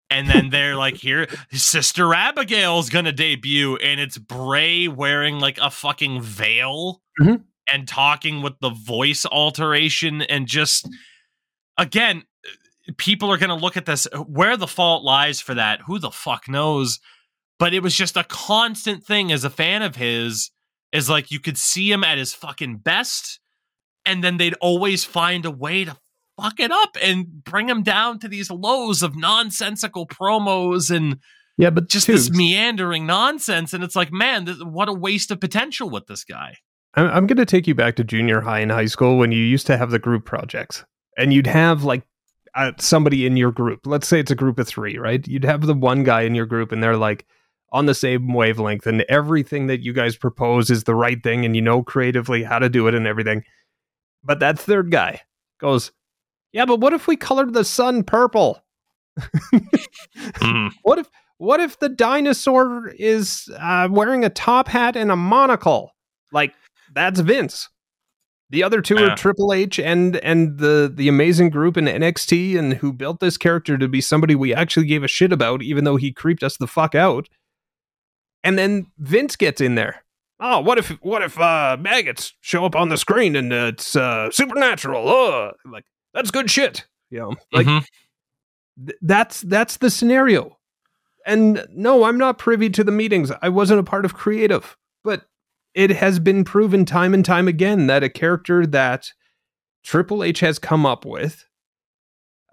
And then they're like, here, Sister Abigail's gonna debut, and it's Bray wearing like a fucking veil Mhm. and talking with the voice alteration, and just again, people are gonna look at this. Where the fault lies for that, who the fuck knows? But it was just a constant thing as a fan of his, is like you could see him at his fucking best, and then they'd always find a way to fuck it up and bring him down to these lows of nonsensical promos and Yeah, but just Tubes, this meandering nonsense. And it's like, man, what a waste of potential with this guy. I'm, I'm going to take you back to junior high and high school when you used to have the group projects, and you'd have like uh, somebody in your group. Let's say it's a group of three, right? You'd have the one guy in your group, and they're like on the same wavelength, and everything that you guys propose is the right thing, and you know creatively how to do it and everything. But that third guy goes, "Yeah, but what if we colored the sun purple? Mhm. What if what if the dinosaur is uh, wearing a top hat and a monocle? Like that's Vince. The other two Yeah. are Triple H and and the the amazing group in NXT and who built this character to be somebody we actually gave a shit about, even though he creeped us the fuck out. And then Vince gets in there. Oh, what if what if uh, maggots show up on the screen and it's uh, supernatural? Oh, like that's good shit. You know, like Mhm. th- that's that's the scenario. And no i'm not privy to the meetings. I wasn't a part of creative. But it has been proven time and time again that a character that triple h has come up with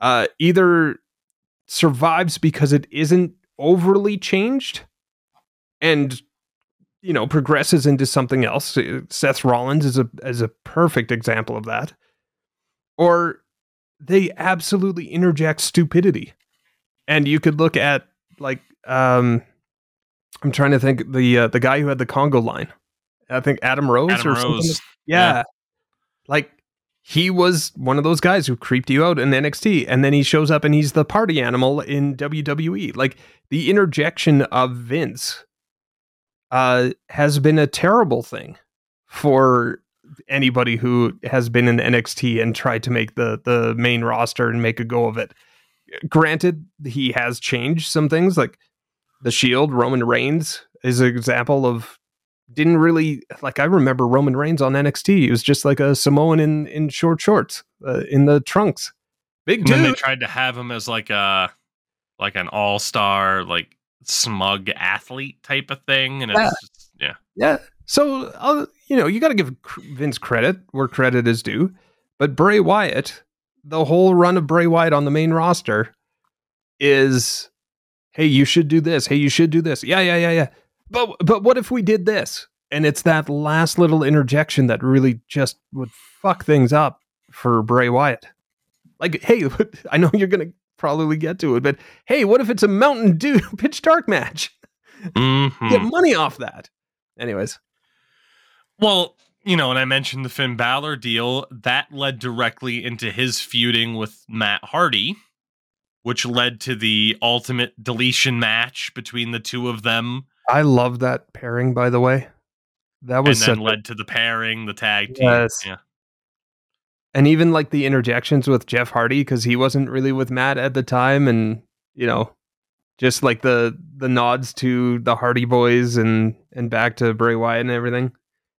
uh, either survives because it isn't overly changed and you know progresses into something else. Seth rollins is a is a perfect example of that. Or they absolutely interject stupidity and you could look at like um i'm trying to think the uh, the guy who had the congo line i think adam rose Adam or something yeah. Yeah. like he was one of those guys who creeped you out in NXT and then he shows up and he's the party animal in WWE like the interjection of Vince uh has been a terrible thing for anybody who has been in NXT and tried to make the the main roster and make a go of it. Granted, he has changed some things like the Shield. Roman Reigns is an example of didn't really like. I remember Roman Reigns on NXT. He was just like a Samoan in in short shorts uh, in the trunks. Big And then they tried to have him as like a like an all star, like smug athlete type of thing. And it's Yeah. just, yeah. Yeah. So, uh, you know, you got to give Vince credit where credit is due. But Bray Wyatt, the whole run of Bray Wyatt on the main roster is, hey, you should do this. Hey, you should do this. Yeah, yeah, yeah, yeah. But but what if we did this? And it's that last little interjection that really just would fuck things up for Bray Wyatt. Like, hey, I know you're gonna probably get to it, but hey, what if it's a Mountain Dew pitch dark match? Mhm. Get money off that. Anyways. Well, you know, and I mentioned the Finn Balor deal that led directly into his feuding with Matt Hardy, which led to the ultimate deletion match between the two of them, I love that pairing, by the way. That was and then led to the pairing, the tag team. Yes. Yeah. and even like the interjections with Jeff Hardy because he wasn't really with Matt at the time, and you know, just like the the nods to the Hardy Boys and and back to Bray Wyatt and everything.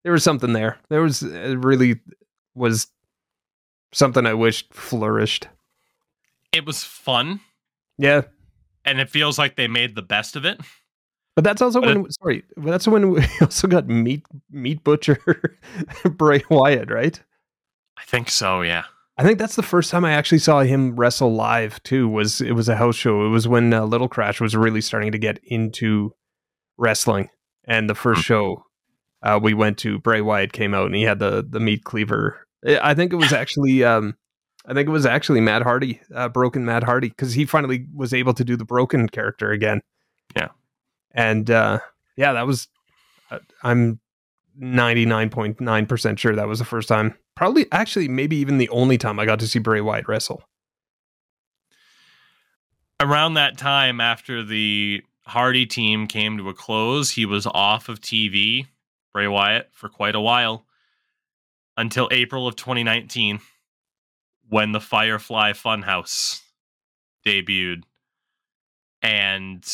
There was something there. There was it really was something I wished flourished. It was fun. Yeah, and it feels like they made the best of it. But that's also But when sorry, that's when we also got meat meat butcher Bray Wyatt, right? I think so. Yeah. I think that's the first time I actually saw him wrestle live too. Was it was a house show? It was when uh, Little Crash was really starting to get into wrestling, and the first show uh, we went to, Bray Wyatt came out and he had the the meat cleaver. I think it was actually, um, I think it was actually Matt Hardy, uh, broken Matt Hardy, because he finally was able to do the broken character again. Yeah. and uh, yeah, that was. Uh, I'm ninety nine point nine percent sure that was the first time. Probably, actually, maybe even the only time I got to see Bray Wyatt wrestle. Around that time, after the Hardy team came to a close, he was off of TV, Bray Wyatt, for quite a while until April of 2019 when the Firefly Funhouse debuted. And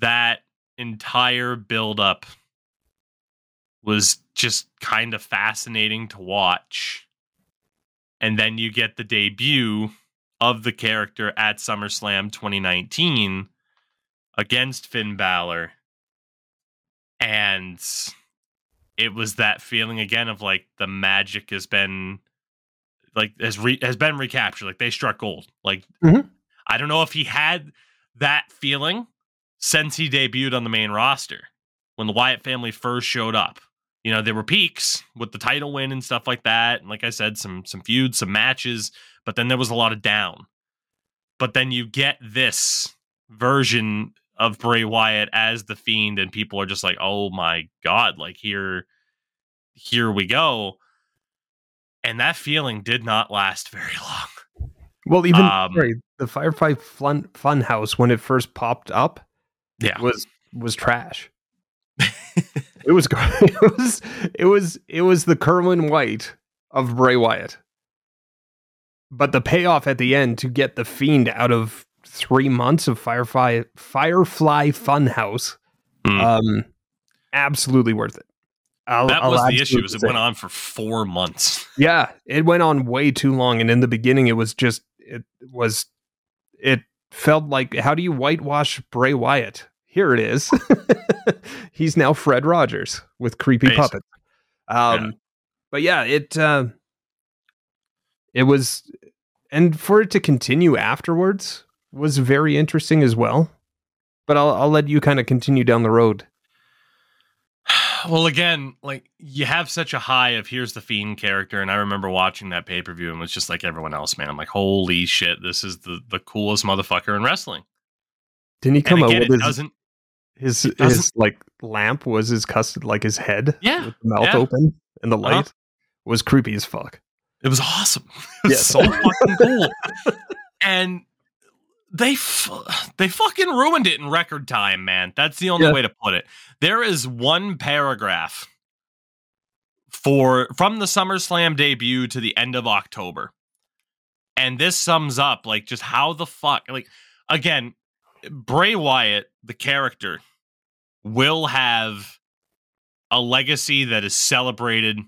that entire buildup was just kind of fascinating to watch. And then you get the debut of the character at SummerSlam 2019 against Finn Balor. And it was that feeling again of like the magic has been like has re- has been recaptured like they struck gold like Mhm. i don't know if he had that feeling since he debuted on the main roster when the wyatt family first showed up you know there were peaks with the title win and stuff like that and like i said some some feuds some matches but then there was a lot of down but then you get this version of Bray Wyatt as the fiend and people are just like oh my god like here here we go and that feeling did not last very long Well, even Um, sorry, the Firefly Fun Fun House when it first popped up yeah was was trash. it was it was it was it was the Kerwin White of Bray Wyatt. But the payoff at the end to get the fiend out of three months of Firefly Firefly Funhouse, Mm. um, absolutely worth it. I'll- that I'll was the issue is it went on for four months Yeah, it went on way too long, and in the beginning, it was just it was it felt like how do you whitewash Bray Wyatt? Here it is. He's now Fred Rogers with creepy Basically. puppets. Um, Yeah. but yeah, it uh, it was, and for it to continue afterwards was very interesting as well. But I'll I'll let you kind of continue down the road. well again like you have such a high of here's the fiend character and i remember watching that pay-per-view and was just like everyone else man i'm like holy shit this is the the coolest motherfucker in wrestling Didn't he come and out with it his doesn't his doesn't- his like lamp was his custom like his head Yeah, with the mouth yeah. open and the light Uh-huh. was creepy as fuck It was awesome. It was Yes. so fucking cool. and they f- they fucking ruined it in record time, man. That's the only Yeah. way to put it. There is one paragraph for from the SummerSlam debut to the end of October. And this sums up like just how the fuck like again, Bray Wyatt, the character, will have a legacy that is celebrated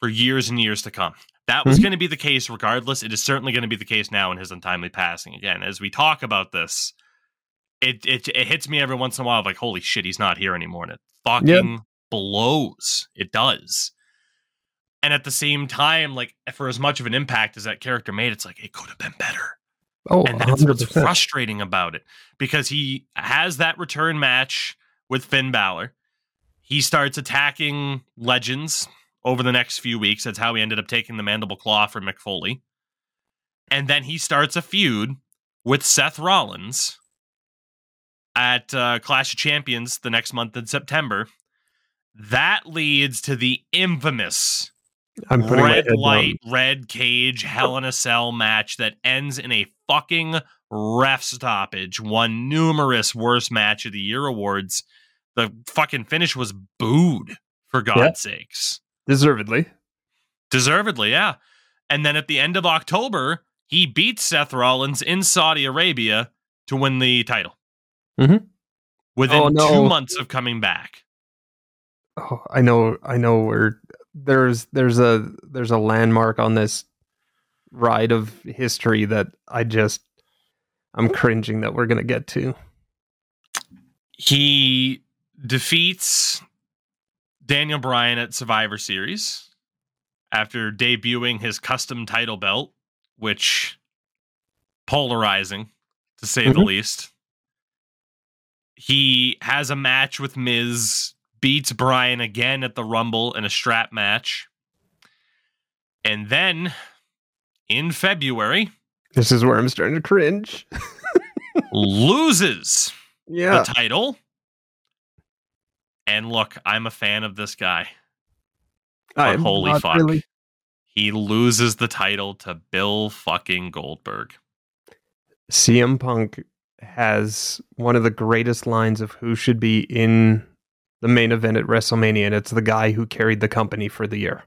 for years and years to come. That was Mhm. going to be the case regardless. It is certainly going to be the case now in his untimely passing. Again, as we talk about this, it it, it hits me every once in a while of like, holy shit, he's not here anymore. And it fucking blows. It does. And at the same time, like for as much of an impact as that character made, it's like it could have been better oh and that's what's 100%. frustrating about it because he has that return match with Finn Balor. He starts attacking legends over the next few weeks. That's how he ended up taking the mandible claw from Mick Foley. And then he starts a feud with Seth Rollins at uh, Clash of Champions the next month in September. That leads to the infamous i'm red light, red cage, Hell in a Cell match that ends in a fucking ref stoppage. Won numerous worst match of the year awards. The fucking finish was booed for God's sakes. Deservedly Deservedly, yeah. And then at the end of October, he beats Seth Rollins in Saudi Arabia to win the title. Mhm. Within Oh, no. two months of coming back. oh i know i know where there's there's a there's a landmark on this ride of history that i just I'm cringing that we're gonna get to. He defeats Daniel Bryan at Survivor Series after debuting his custom title belt, which polarizing to say mm-hmm. the least. He has a match with Miz, beats Bryan again at the Rumble in a strap match. And then in February, this is where I'm starting to cringe. loses yeah. the title. And look, I'm a fan of this guy. But holy fuck. Really. He loses the title to Bill fucking Goldberg. CM Punk has one of the greatest lines of who should be in the main event at WrestleMania, and it's the guy who carried the company for the year.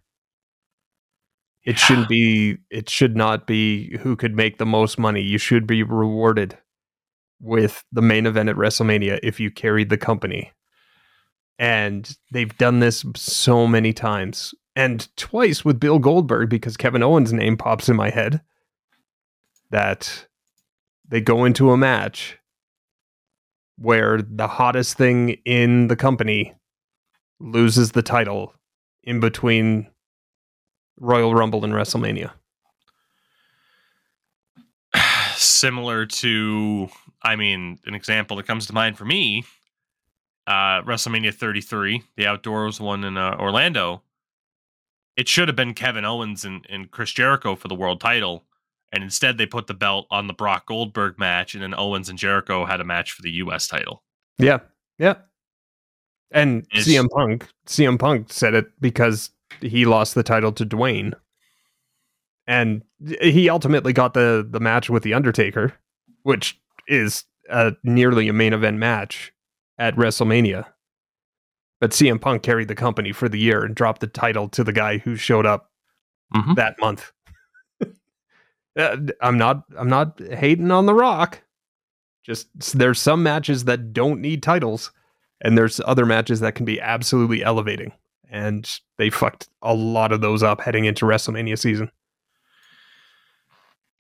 It yeah. shouldn't be, it should not be who could make the most money. You should be rewarded with the main event at WrestleMania if you carried the company. And they've done this so many times and twice with Bill Goldberg because Kevin Owens' name pops in my head that they go into a match where the hottest thing in the company loses the title in between Royal Rumble and WrestleMania. Similar to, I mean, an example that comes to mind for me, uh, WrestleMania 33, the outdoors one in uh, Orlando. It should have been Kevin Owens and, and Chris Jericho for the world title. And instead, they put the belt on the Brock Goldberg match, and then Owens and Jericho had a match for the U.S. title. Yeah, yeah. And it's, CM Punk, CM Punk said it because he lost the title to Dwayne, and he ultimately got the the match with the Undertaker, which is a nearly a main event match at WrestleMania. But CM Punk carried the company for the year and dropped the title to the guy who showed up mm-hmm. that month. Uh, I'm not I'm not hating on The Rock. Just there's some matches that don't need titles, and there's other matches that can be absolutely elevating. And they fucked a lot of those up heading into WrestleMania season.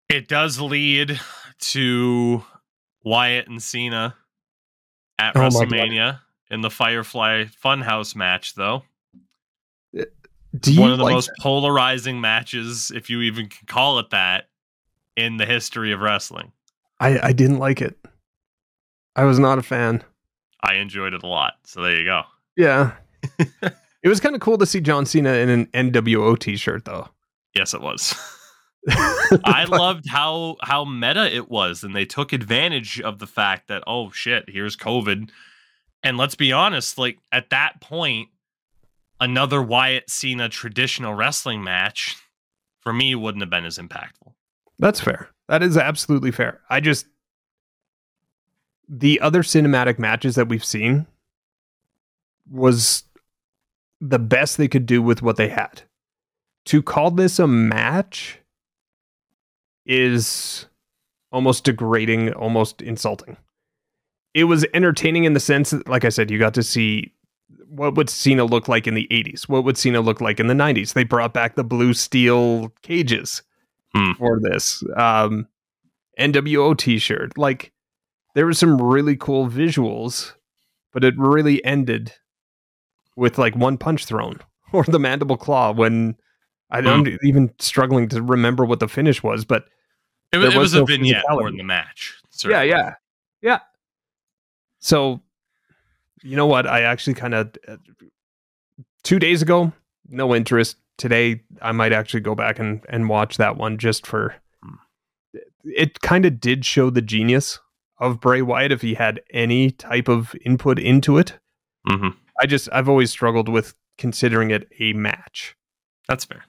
It does lead to Wyatt and Cena at oh WrestleMania in the Firefly Funhouse match, though. Uh, One of the like most that? polarizing matches, if you even can call it that, in the history of wrestling. I, I didn't like it. I was not a fan. I enjoyed it a lot. So there you go. Yeah. it was kind of cool to see John Cena in an NWO t-shirt though. Yes, it was. I loved how how meta it was and they took advantage of the fact that oh shit, here's COVID. And let's be honest, like at that point another Wyatt Cena traditional wrestling match for me wouldn't have been as impactful. That's fair. That is absolutely fair. I just the other cinematic matches that we've seen was the best they could do with what they had. To call this a match is almost degrading, almost insulting. It was entertaining in the sense that, like I said, you got to see what would Cena look like in the 80s? What would Cena look like in the 90s? They brought back the blue steel cages hmm. for this. Um, NWO T-shirt, like there was some really cool visuals, but it really ended with like one punch thrown or the mandible claw when I don't hmm. even struggling to remember what the finish was, but it, was, it was no a vignette more in the match. Certainly. Yeah, yeah, yeah. So, you know what? I actually kind of uh, two days ago, no interest today I might actually go back and, and watch that one just for it kind of did show the genius of Bray Wyatt if he had any type of input into it. Mm-hmm. I just I've always struggled with considering it a match. That's fair.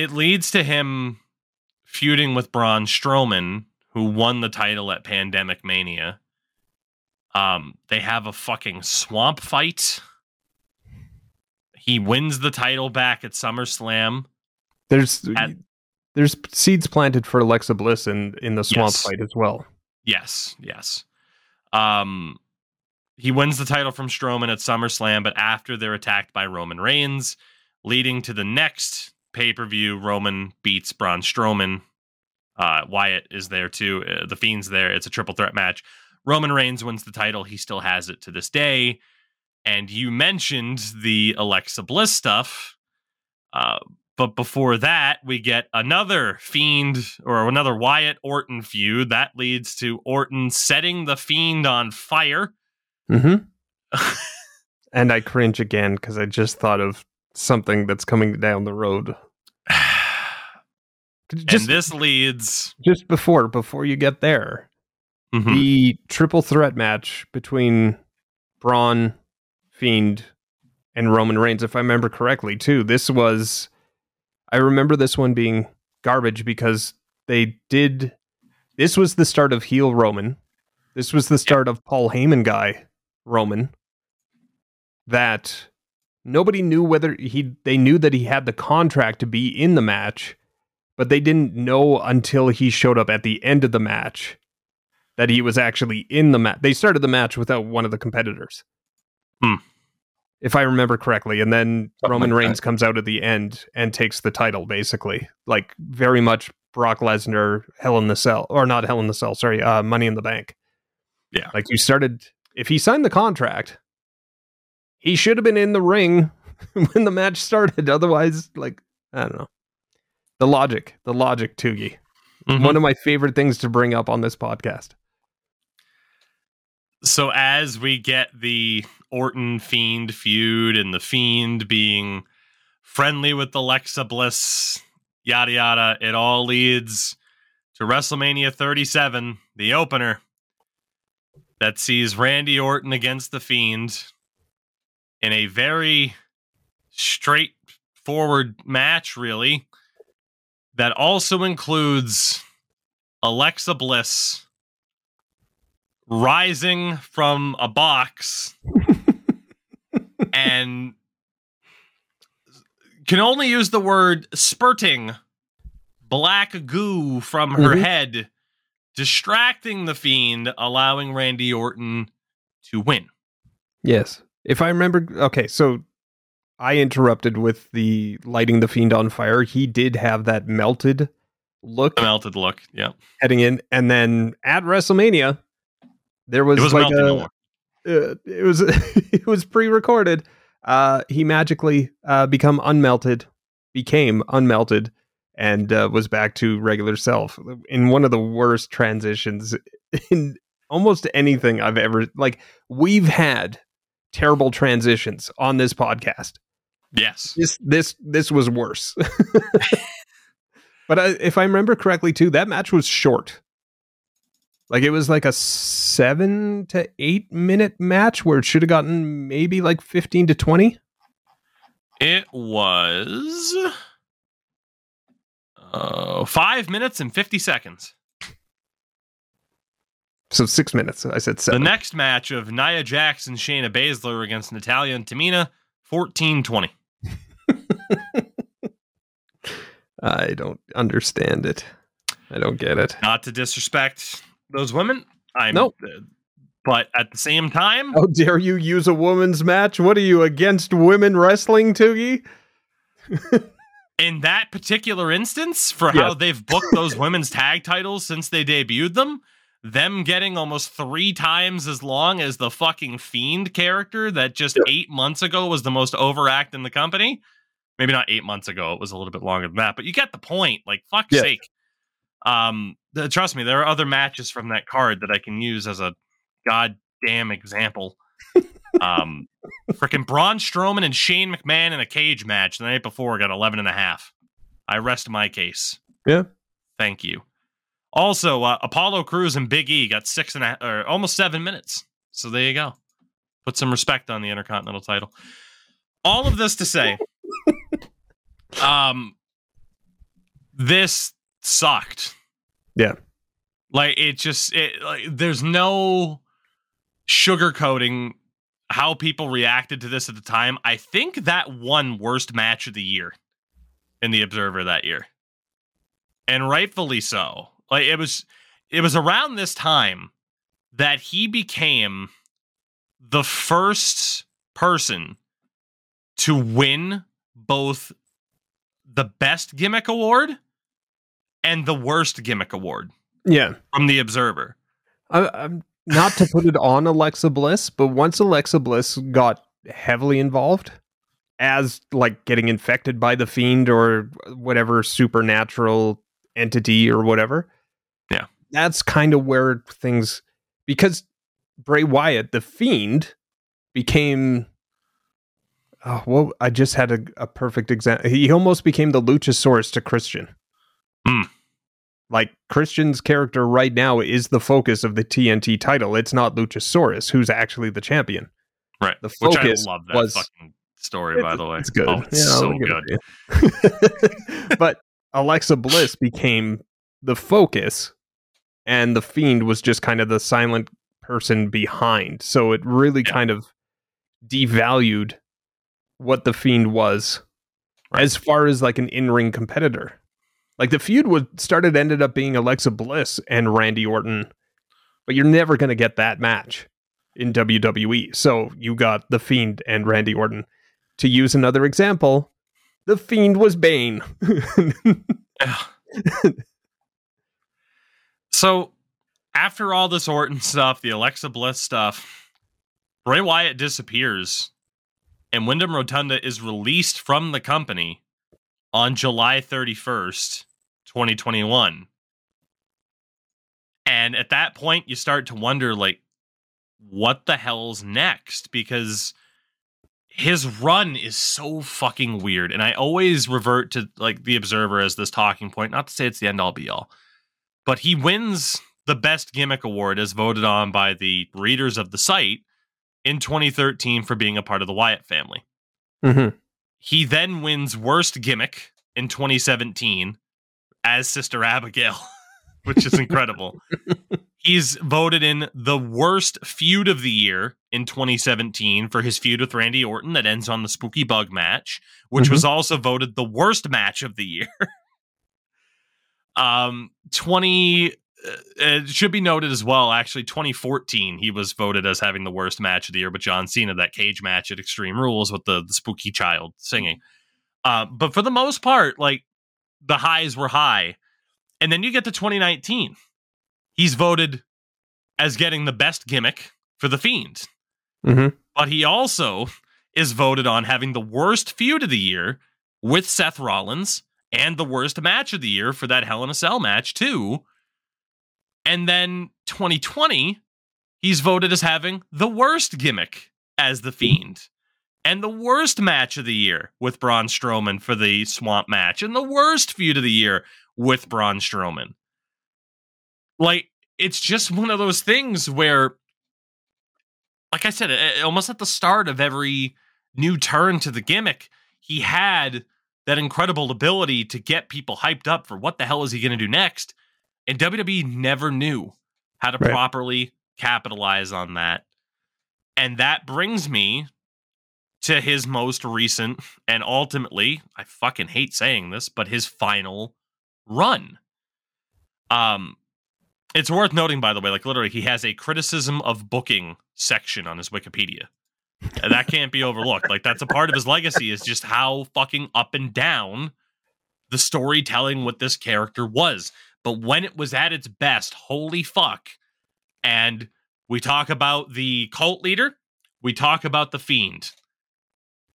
It leads to him feuding with Braun Strowman, who won the title at Pandemic Mania. Um, they have a fucking swamp fight he wins the title back at SummerSlam. There's at, there's seeds planted for Alexa Bliss in in the swamp yes. fight as well. Yes, yes. Um, he wins the title from Strowman at SummerSlam, but after they're attacked by Roman Reigns, leading to the next pay per view, Roman beats Braun Strowman Uh, Wyatt is there too. Uh, the Fiend's there. It's a triple threat match. Roman Reigns wins the title. He still has it to this day. And you mentioned the Alexa Bliss stuff. Uh, but before that, we get another Fiend or another Wyatt Orton feud. That leads to Orton setting the Fiend on fire. Mm-hmm. and I cringe again because I just thought of something that's coming down the road. Just, and this leads just before before you get there, mm-hmm. the triple threat match between Braun, Fiend, and Roman Reigns, if I remember correctly, too. This was, I remember this one being garbage because they did. This was the start of heel Roman. This was the start of Paul Heyman guy Roman. That nobody knew whether he. They knew that he had the contract to be in the match but they didn't know until he showed up at the end of the match that he was actually in the match. They started the match without one of the competitors. Hmm. If I remember correctly. And then Something Roman like Reigns comes out at the end and takes the title, basically. Like very much Brock Lesnar, Hell in the Cell, or not Hell in the Cell, sorry, uh, Money in the Bank. Yeah. Like you started, if he signed the contract, he should have been in the ring when the match started. Otherwise, like, I don't know. The logic, the logic, Tougie. Mm-hmm. One of my favorite things to bring up on this podcast. So as we get the Orton Fiend feud and the Fiend being friendly with the Alexa Bliss, yada yada, it all leads to WrestleMania 37, the opener that sees Randy Orton against the Fiend in a very straightforward match, really that also includes Alexa Bliss rising from a box and can only use the word spurting black goo from her mm-hmm. head, distracting the fiend, allowing Randy Orton to win. Yes. If I remember, okay, so I interrupted with the lighting the fiend on fire. He did have that melted look. The melted look, yeah. Heading in, and then at WrestleMania, there was, was like a. Uh, it was it was pre-recorded. Uh, he magically uh, become unmelted, became unmelted, and uh, was back to regular self in one of the worst transitions in almost anything I've ever like. We've had terrible transitions on this podcast Yes. This this this was worse. but I, if I remember correctly too, that match was short. Like it was like a 7 to 8 minute match where it should have gotten maybe like 15 to 20. It was uh, 5 minutes and 50 seconds. So six minutes. I said seven. The next match of Nia Jackson, and Shayna Baszler against Natalya and Tamina, fourteen twenty. I don't understand it. I don't get it. Not to disrespect those women. I'm nope. Uh, but at the same time, how dare you use a woman's match? What are you against women wrestling, Tougie? in that particular instance, for how they've booked those women's tag titles since they debuted them, them getting almost three times as long as the fucking fiend character that just eight months ago was the most overact in the company maybe not eight months ago. It was a little bit longer than that, but you get the point. Like, fuck's yeah. sake. Um, the, trust me, there are other matches from that card that I can use as a goddamn example. um, freaking Braun Strowman and Shane McMahon in a cage match the night before got 11 and a half. I rest my case. Yeah. Thank you. Also, uh, Apollo Crews and Big E got six and a, or almost seven minutes. So there you go. Put some respect on the Intercontinental title. All of this to say, um, this sucked. Yeah. Like it just it like there's no sugarcoating how people reacted to this at the time. I think that one worst match of the year in the Observer that year. And rightfully so. Like it was it was around this time that he became the first person to win both the best gimmick award and the worst gimmick award Yeah. from the Observer. I, I'm not to put it on Alexa Bliss, but once Alexa Bliss got heavily involved as like getting infected by the fiend or whatever supernatural entity or whatever. That's kind of where things because Bray Wyatt, the fiend, became oh well I just had a, a perfect example. He almost became the Luchasaurus to Christian. Hmm. Like Christian's character right now is the focus of the TNT title. It's not Luchasaurus, who's actually the champion. Right. The Which focus I love that was- fucking story, by the way. It's good. Oh, it's Yeah, so good. it to you. but Alexa Bliss became the focus, and the Fiend was just kind of the silent person behind. So it really Yeah. kind of devalued what the Fiend was Right. as far as like an in ring competitor. Like the feud was started ended up being Alexa Bliss and Randy Orton, but you're never going to get that match in WWE. So you got the Fiend and Randy Orton. To use another example, the Fiend was Bane. So after all this Orton stuff, the Alexa Bliss stuff, Bray Wyatt disappears, and Windham Rotunda is released from the company on July 31st, 2021. And at that point, you start to wonder, like, what the hell's next? Because his run is so fucking weird. And I always revert to like the observer as this talking point, not to say it's the end all be all but he wins the best gimmick award as voted on by the readers of the site in 2013 for being a part of the Wyatt family. Mhm. He then wins worst gimmick in 2017 as Sister Abigail, which is incredible. He's voted in the worst feud of the year in 2017 for his feud with Randy Orton that ends on the Spooky Bug match, which was also voted the worst match of the year. um 20 uh, it should be noted as well actually 2014 he was voted as having the worst match of the year but john cena that cage match at extreme rules with the, the spooky child singing. Uh, but for the most part like the highs were high. And then you get to 2019 he's voted as getting the best gimmick for the fiend. Mhm. but he also is voted on having the worst feud of the year with Seth Rollins and the worst match of the year for that Hell in a Cell match, too. And then 2020, he's voted as having the worst gimmick as the Fiend. And the worst match of the year with Braun Strowman for the Swamp match. And the worst feud of the year with Braun Strowman. Like, it's just one of those things where, like I said, almost at the start of every new turn to the gimmick, he had that incredible ability to get people hyped up for what the hell is he going to do next. And WWE never knew how to Right. properly capitalize on that. And that brings me to his most recent and ultimately, I fucking hate saying this, but his final run. Um it's worth noting by the way, like literally he has a criticism of booking section on his Wikipedia. That can't be overlooked. Like that's a part of his legacy is just how fucking up and down the storytelling with this character was. But when it was at its best, holy fuck. And we talk about the cult leader, we talk about the fiend.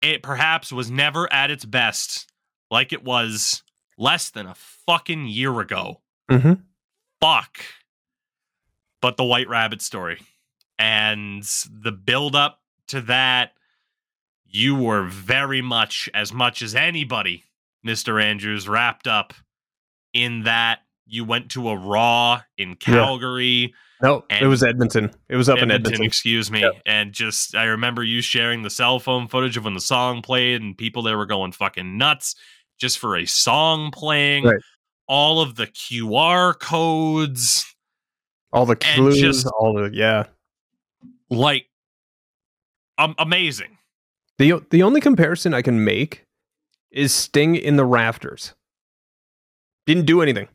It perhaps was never at its best like it was less than a fucking year ago. Mhm. Fuck. But the White Rabbit story and the build up to that, you were very much, as much as anybody, Mr. Andrews, wrapped up in that. You went to a Raw in Calgary. No, it was Edmonton. It was up in Edmonton, Edmonton. excuse me. Yeah. And just I remember you sharing the cell phone footage of when the song played and people there were going fucking nuts just for a song playing. Right. All of the QR codes, All the clues, just- all the yeah. like um, amazing. The the only comparison I can make is Sting in the rafters. Didn't do anything.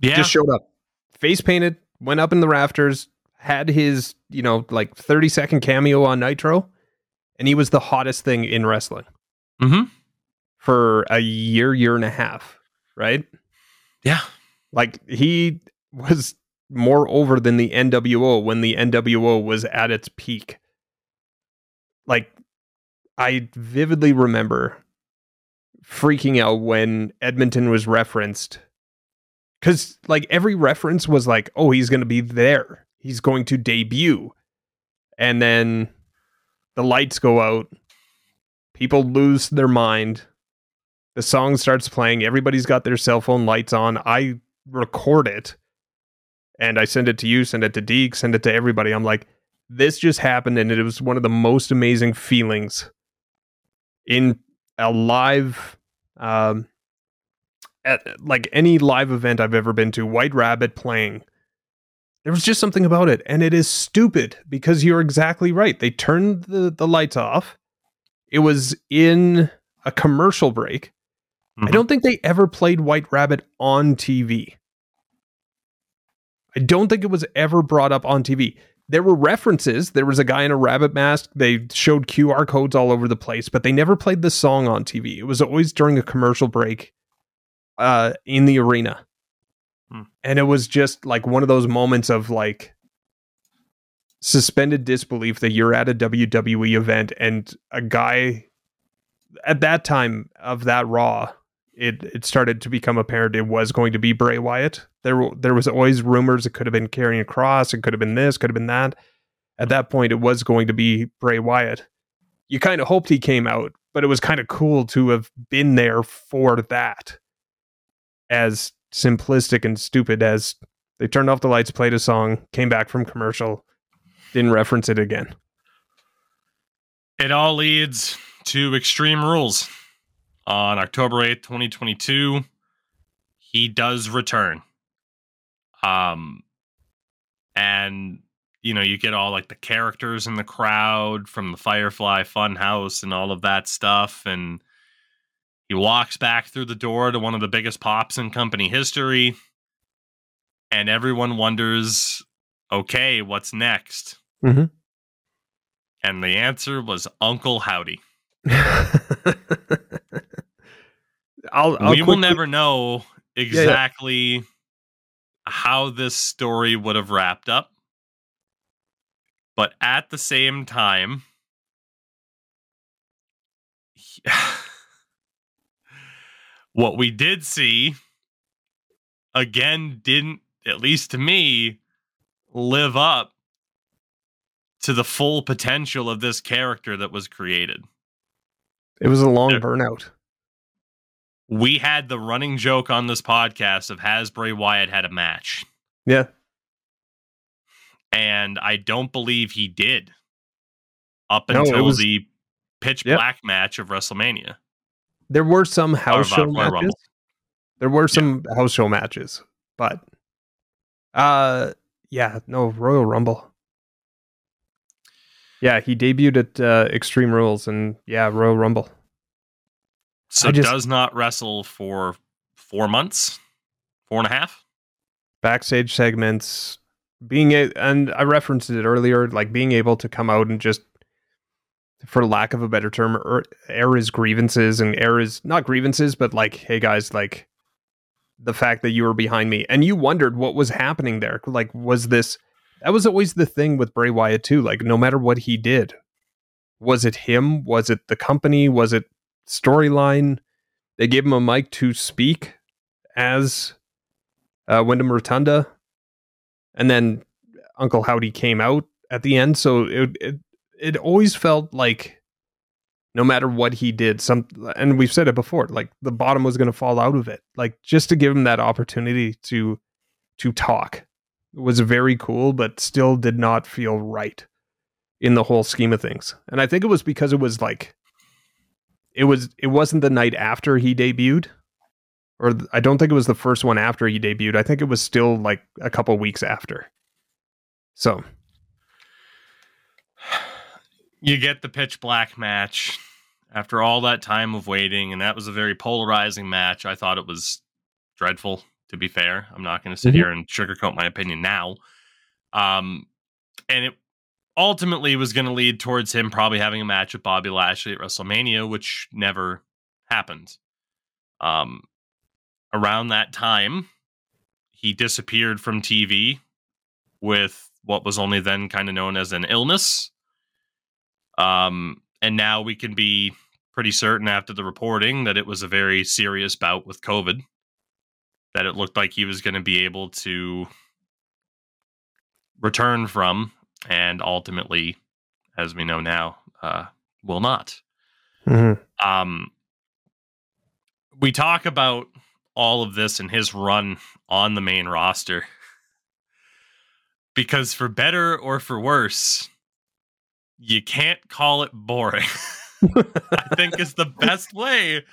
Yeah. Just showed up. Face painted, went up in the rafters, had his, you know, like 30 second cameo on Nitro, and he was the hottest thing in wrestling hmm for a year, year and a half, right? Yeah. Like he was more over than the NWO when the NWO was at its peak. Like I vividly remember freaking out when Edmonton was referenced cuz like every reference was like, "Oh, he's going to be there. He's going to debut." And then the lights go out. People lose their mind. The song starts playing. Everybody's got their cell phone lights on. I record it and I send it to you, send it to Deek, send it to everybody. I'm like, this just happened, and it was one of the most amazing feelings in a live, um, at, like any live event I've ever been to. White Rabbit playing. There was just something about it, and it is stupid because you're exactly right. They turned the, the lights off. It was in a commercial break. Mm-hmm. I don't think they ever played White Rabbit on TV. I don't think it was ever brought up on TV. There were references. There was a guy in a rabbit mask. They showed QR codes all over the place, but they never played the song on TV. It was always during a commercial break uh, in the arena. Hmm. And it was just like one of those moments of like suspended disbelief that you're at a WWE event and a guy at that time of that Raw it it started to become apparent it was going to be Bray Wyatt. There there was always rumors it could have been Karrion Kross, it could have been this, could have been that. At that point, it was going to be Bray Wyatt. You kind of hoped he came out, but it was kind of cool to have been there for that. As simplistic and stupid as they turned off the lights, played a song, came back from commercial, didn't reference it again. It all leads to Extreme Rules on October 8th, 2022, he does return. Um and you know, you get all like the characters in the crowd from the Firefly Funhouse and all of that stuff and he walks back through the door to one of the biggest pops in company history and everyone wonders, okay, what's next? Mm-hmm. And the answer was Uncle Howdy. I'll, I'll we quickly... will never know exactly yeah, yeah. how this story would have wrapped up. But at the same time, what we did see again didn't, at least to me, live up to the full potential of this character that was created. It was a long there, burnout we had the running joke on this podcast of has Bray Wyatt had a match. Yeah. And I don't believe he did up no, until was, the pitch yep. black match of WrestleMania. There were some house show matches. Rumble. There were some yeah. house show matches, but uh yeah, no, Royal Rumble. Yeah, he debuted at uh, Extreme Rules and yeah, Royal Rumble. So just, does not wrestle for four months, four and a half. Backstage segments, being a, and I referenced it earlier, like being able to come out and just, for lack of a better term, er, air his grievances and air his not grievances, but like, hey guys, like the fact that you were behind me and you wondered what was happening there. Like, was this? That was always the thing with Bray Wyatt too. Like, no matter what he did, was it him? Was it the company? Was it storyline. They gave him a mic to speak as uh, Windham Rotunda, and then Uncle Howdy came out at the end. So it it, it always felt like no matter what he did, some and we've said it before, like the bottom was going to fall out of it. Like just to give him that opportunity to to talk was very cool, but still did not feel right in the whole scheme of things. And I think it was because it was like it was it wasn't the night after he debuted or I don't think it was the first one after he debuted. I think it was still like a couple weeks after. So you get the pitch black match after all that time of waiting and that was a very polarizing match. I thought it was dreadful to be fair. I'm not going to sit mm-hmm. here and sugarcoat my opinion now. Um and it ultimately was going to lead towards him probably having a match with Bobby Lashley at WrestleMania, which never happened. Um, around that time, he disappeared from TV with what was only then kind of known as an illness. Um, and now we can be pretty certain after the reporting that it was a very serious bout with COVID, that it looked like he was going to be able to return from, and ultimately, as we know now, uh, will not. Mm-hmm. Um, we talk about all of this and his run on the main roster because for better or for worse, you can't call it boring. I think is the best way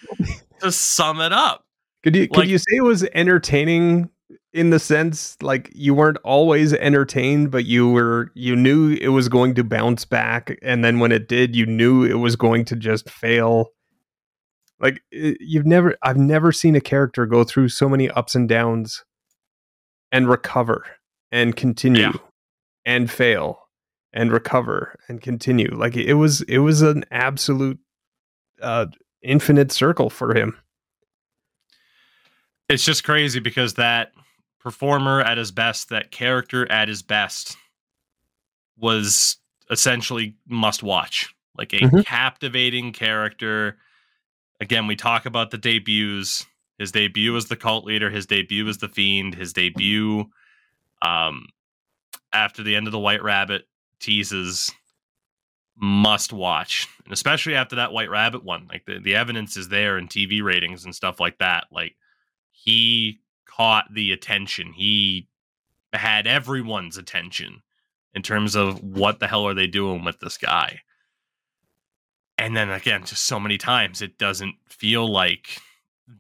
to sum it up. Could you could Like- you say it was entertaining in the sense like you weren't always entertained, but you were you knew it was going to bounce back, and then when it did, you knew it was going to just fail. Like it- you've never, I've never seen a character go through so many ups and downs, and recover and continue, Yeah. and fail and recover and continue. Like it was, it was an absolute uh, infinite circle for him. It's just crazy because that performer at his best, that character at his best, was essentially must watch. Like a Mhm. captivating character. Again, we talk about the debuts. His debut as the cult leader, his debut as the fiend, his debut um after the end of the White Rabbit teases must watch. And especially after that White Rabbit one. Like the, the evidence is there in TV ratings and stuff like that. Like he caught the attention. He had everyone's attention in terms of what the hell are they doing with this guy. And then again, just so many times it doesn't feel like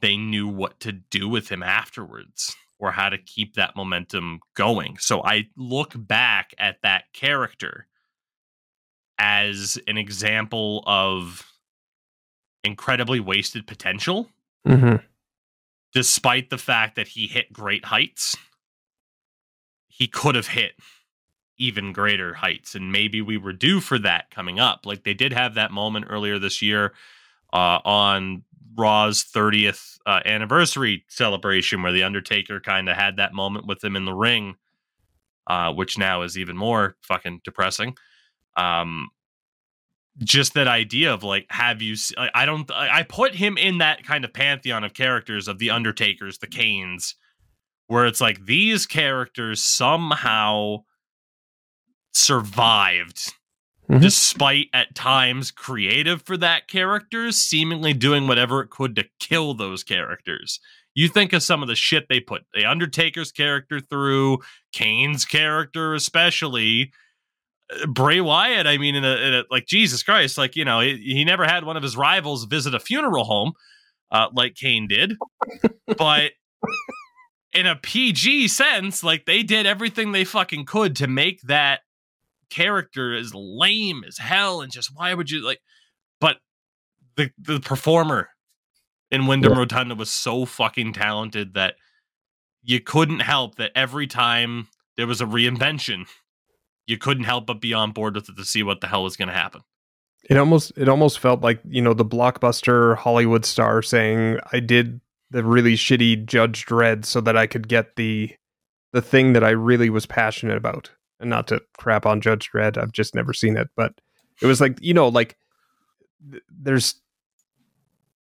they knew what to do with him afterwards or how to keep that momentum going. So I look back at that character as an example of incredibly wasted potential Mm-hmm. Despite the fact that he hit great heights, he could have hit even greater heights. And maybe we were due for that coming up. Like they did have that moment earlier this year uh, on Raw's 30th uh, anniversary celebration where The Undertaker kind of had that moment with him in the ring, uh, which now is even more fucking depressing. Um, just that idea of like have you I don't I put him in that kind of pantheon of characters of the undertakers the Kanes where it's like these characters somehow survived Mhm. despite at times creative for that characters seemingly doing whatever it could to kill those characters you think of some of the shit they put the undertaker's character through kane's character especially Bray Wyatt, I mean, in a, in a like Jesus Christ, like you know, he, he never had one of his rivals visit a funeral home, uh, like Kane did, but in a PG sense, like they did everything they fucking could to make that character as lame as hell, and just why would you like? But the the performer in Windham Yeah. Rotunda was so fucking talented that you couldn't help that every time there was a reinvention you couldn't help but be on board with it to see what the hell was going to happen. It almost it almost felt like you know the blockbuster Hollywood star saying, "I did the really shitty Judge Dredd so that I could get the the thing that I really was passionate about." And not to crap on Judge Dredd, I've just never seen it, but it was like you know, like th- there's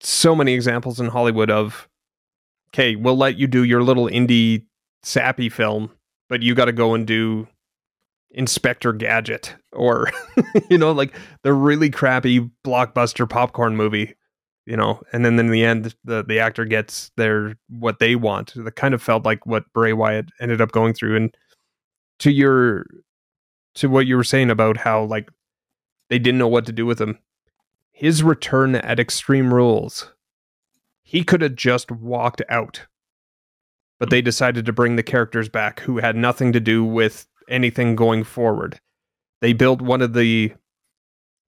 so many examples in Hollywood of, okay, we'll let you do your little indie sappy film, but you got to go and do Inspector Gadget or you know like the really crappy blockbuster popcorn movie you know and then in the end the the actor gets their what they want. That kind of felt like what Bray Wyatt ended up going through. And to your to what you were saying about how like they didn't know what to do with him his return at extreme rules he could have just walked out. But they decided to bring the characters back who had nothing to do with anything going forward. They built one of the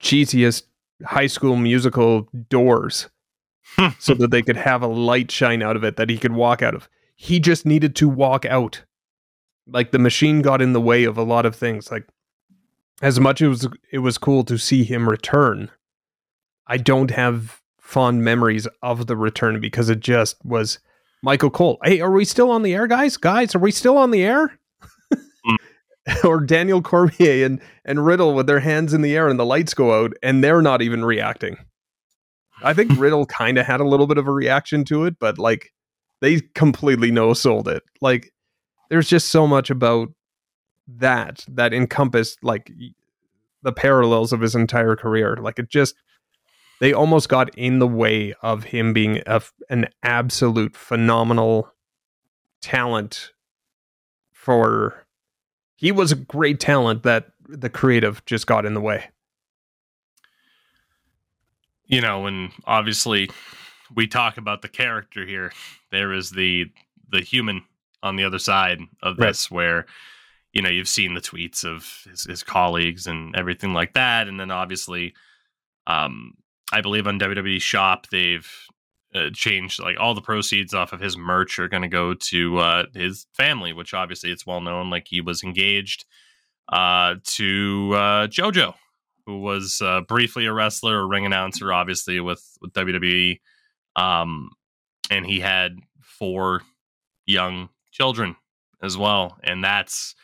cheesiest high school musical doors so that they could have a light shine out of it that he could walk out of. He just needed to walk out. Like the machine got in the way of a lot of things. Like as much as it was it was cool to see him return, I don't have fond memories of the return because it just was Michael Cole. Hey, are we still on the air, guys? Guys, are we still on the air? or Daniel Cormier and and Riddle with their hands in the air and the lights go out and they're not even reacting. I think Riddle kind of had a little bit of a reaction to it, but like they completely no sold it. Like there's just so much about that that encompassed like the parallels of his entire career. Like it just they almost got in the way of him being a, an absolute phenomenal talent for he was a great talent that the creative just got in the way. You know and obviously we talk about the character here. There is the the human on the other side of this right. where you know you've seen the tweets of his, his colleagues and everything like that. And then obviously um I believe on WWE Shop they've uh, like all the proceeds off of his merch are going to go to uh, his family, which obviously it's well known. Like he was engaged uh, to uh, JoJo, who was uh, briefly a wrestler, a ring announcer, obviously with with WWE, um, and he had four young children as well, and that's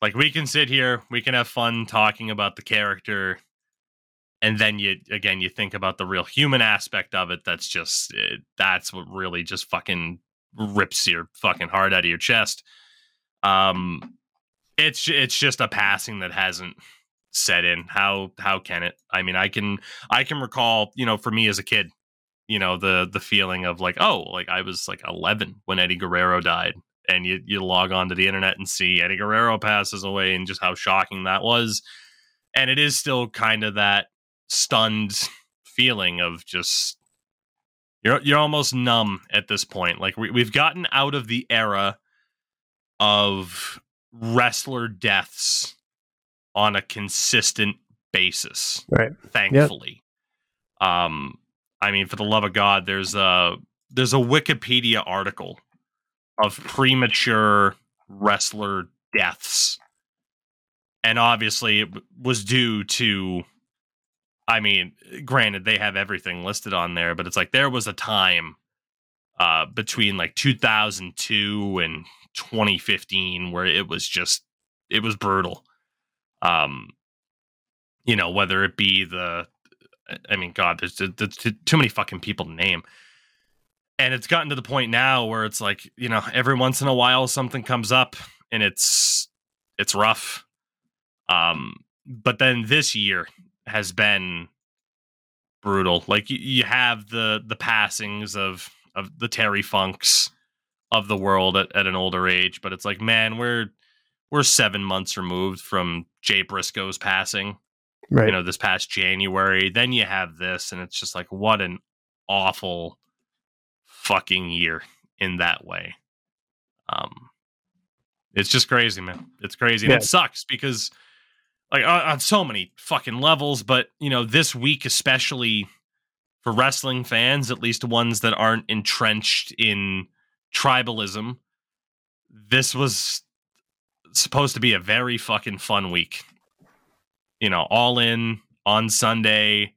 like we can sit here, we can have fun talking about the character and then you again you think about the real human aspect of it that's just eh, that's what really just fucking rips your fucking heart out of your chest. Um it's it's just a passing that hasn't set in. How how can it? I mean i can i can recall you know for me as a kid you know the the feeling of like oh like i was like 11 when eddie guerrero died and you you log on to the internet and see eddie guerrero passes away and just how shocking that was. And it is still kind of that stunned feeling of just you're you're almost numb at this point. Like we, we've gotten out of the era of wrestler deaths on a consistent basis. Right. Thankfully. Yep. Um I mean for the love of God there's a there's a Wikipedia article of premature wrestler deaths. And obviously it was due to I mean, granted, they have everything listed on there, but it's like there was a time uh, between like 2002 and 2015 where it was just it was brutal. Um, you know, whether it be the, I mean, God, there's, there's too many fucking people to name. And it's gotten to the point now where it's like, you know, every once in a while something comes up and it's it's rough. Um, but then this year has been brutal. Like you, you have the the passings of of the Terry Funks of the world at, at an older age, but it's like, man, we're we're seven months removed from Jay Briscoe's passing. Right. You know, this past January. Then you have this, and it's just like, what an awful fucking year in that way. Um, it's just crazy, man. It's crazy, and it sucks because like on, so many fucking levels. But you know, this week especially for wrestling fans, at least ones that aren't entrenched in tribalism, this was supposed to be a very fucking fun week. You know, all in on Sunday,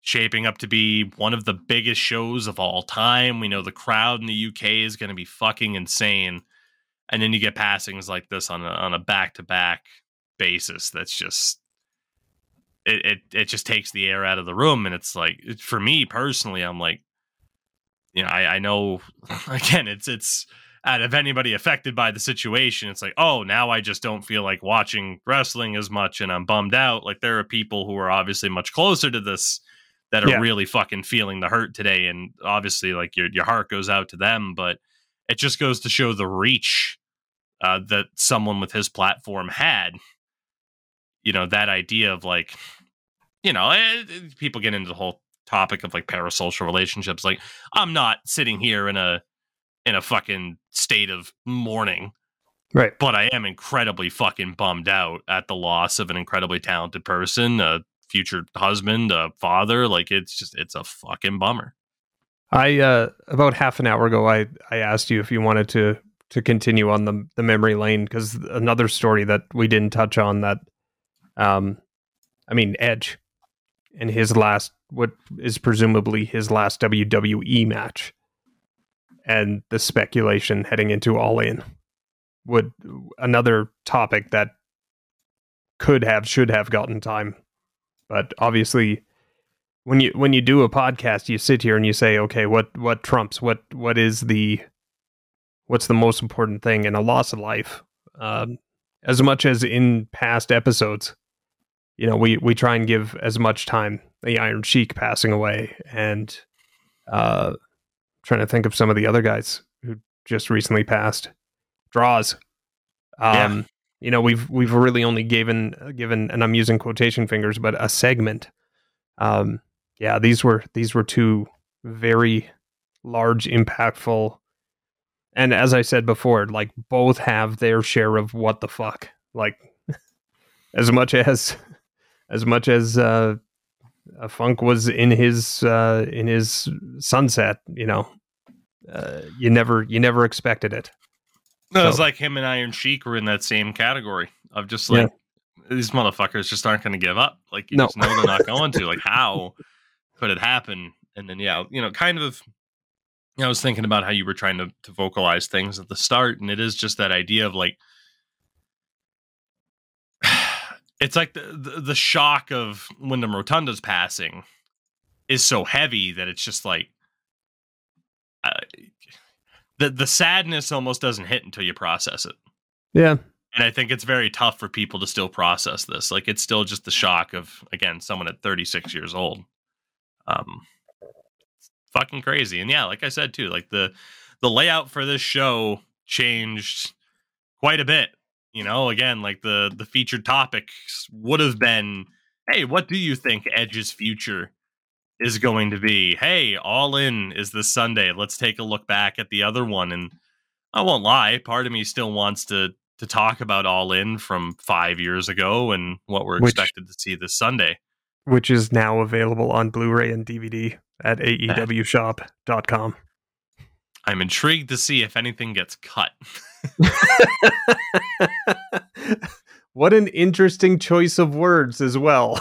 shaping up to be one of the biggest shows of all time. We know the crowd in the UK is going to be fucking insane. And then you get passings like this on a on a back to back basis that's just it, it it just takes the air out of the room. And it's like for me personally i'm like you know i i know again it's it's out of anybody affected by the situation it's like oh now i just don't feel like watching wrestling as much and i'm bummed out. Like there are people who are obviously much closer to this that are yeah. really fucking feeling the hurt today. And obviously like your your heart goes out to them but it just goes to show the reach uh, that someone with his platform had you know that idea of like you know eh, eh, people get into the whole topic of like parasocial relationships like i'm not sitting here in a in a fucking state of mourning right. but i am incredibly fucking bummed out at the loss of an incredibly talented person a future husband a father like it's just it's a fucking bummer. I uh about half an hour ago i i asked you if you wanted to to continue on the the memory lane because another story that we didn't touch on that um, I mean, Edge in his last, what is presumably his last WWE match. and the speculation heading into All In would another topic that could have should have gotten time but obviously when you when you do a podcast you sit here and you say okay what what trumps what what is the what's the most important thing in a loss of life um, as much as in past episodes you know we we try and give as much time the iron sheik passing away and uh trying to think of some of the other guys who just recently passed. Draws. Um yeah you know we've we've really only given given and I'm using quotation fingers but a segment. Um yeah these were these were two very large impactful and as I said before like both have their share of what the fuck like as much as as much as uh funk was in his uh in his sunset you know uh, you never you never expected it no, so. it's like him and Iron Sheik were in that same category of just like yeah. these motherfuckers just aren't going to give up. Like you no. just know they're not going to. Like how could it happen? And then yeah, you know, kind of. You know, I was thinking about how you were trying to to vocalize things at the start, and it is just that idea of like. It's like the, the, shock of Windham Rotunda's passing is so heavy that it's just like uh, the the sadness almost doesn't hit until you process it. Yeah. And I think it's very tough for people to still process this. Like it's still just the shock of again someone at 36 years old. Um fucking crazy. And yeah, like I said too, like the the layout for this show changed quite a bit. You know, again, like the the featured topics would have been, hey, what do you think Edge's future is going to be? Hey all in is this sunday. Let's take a look back at the other one. And i won't lie part of me still wants to to talk about all in from five years ago and what we're which, expected to see this sunday. Which is now available on blu-ray and dvd at aewshop.com i'm intrigued to see if anything gets cut what an interesting choice of words as well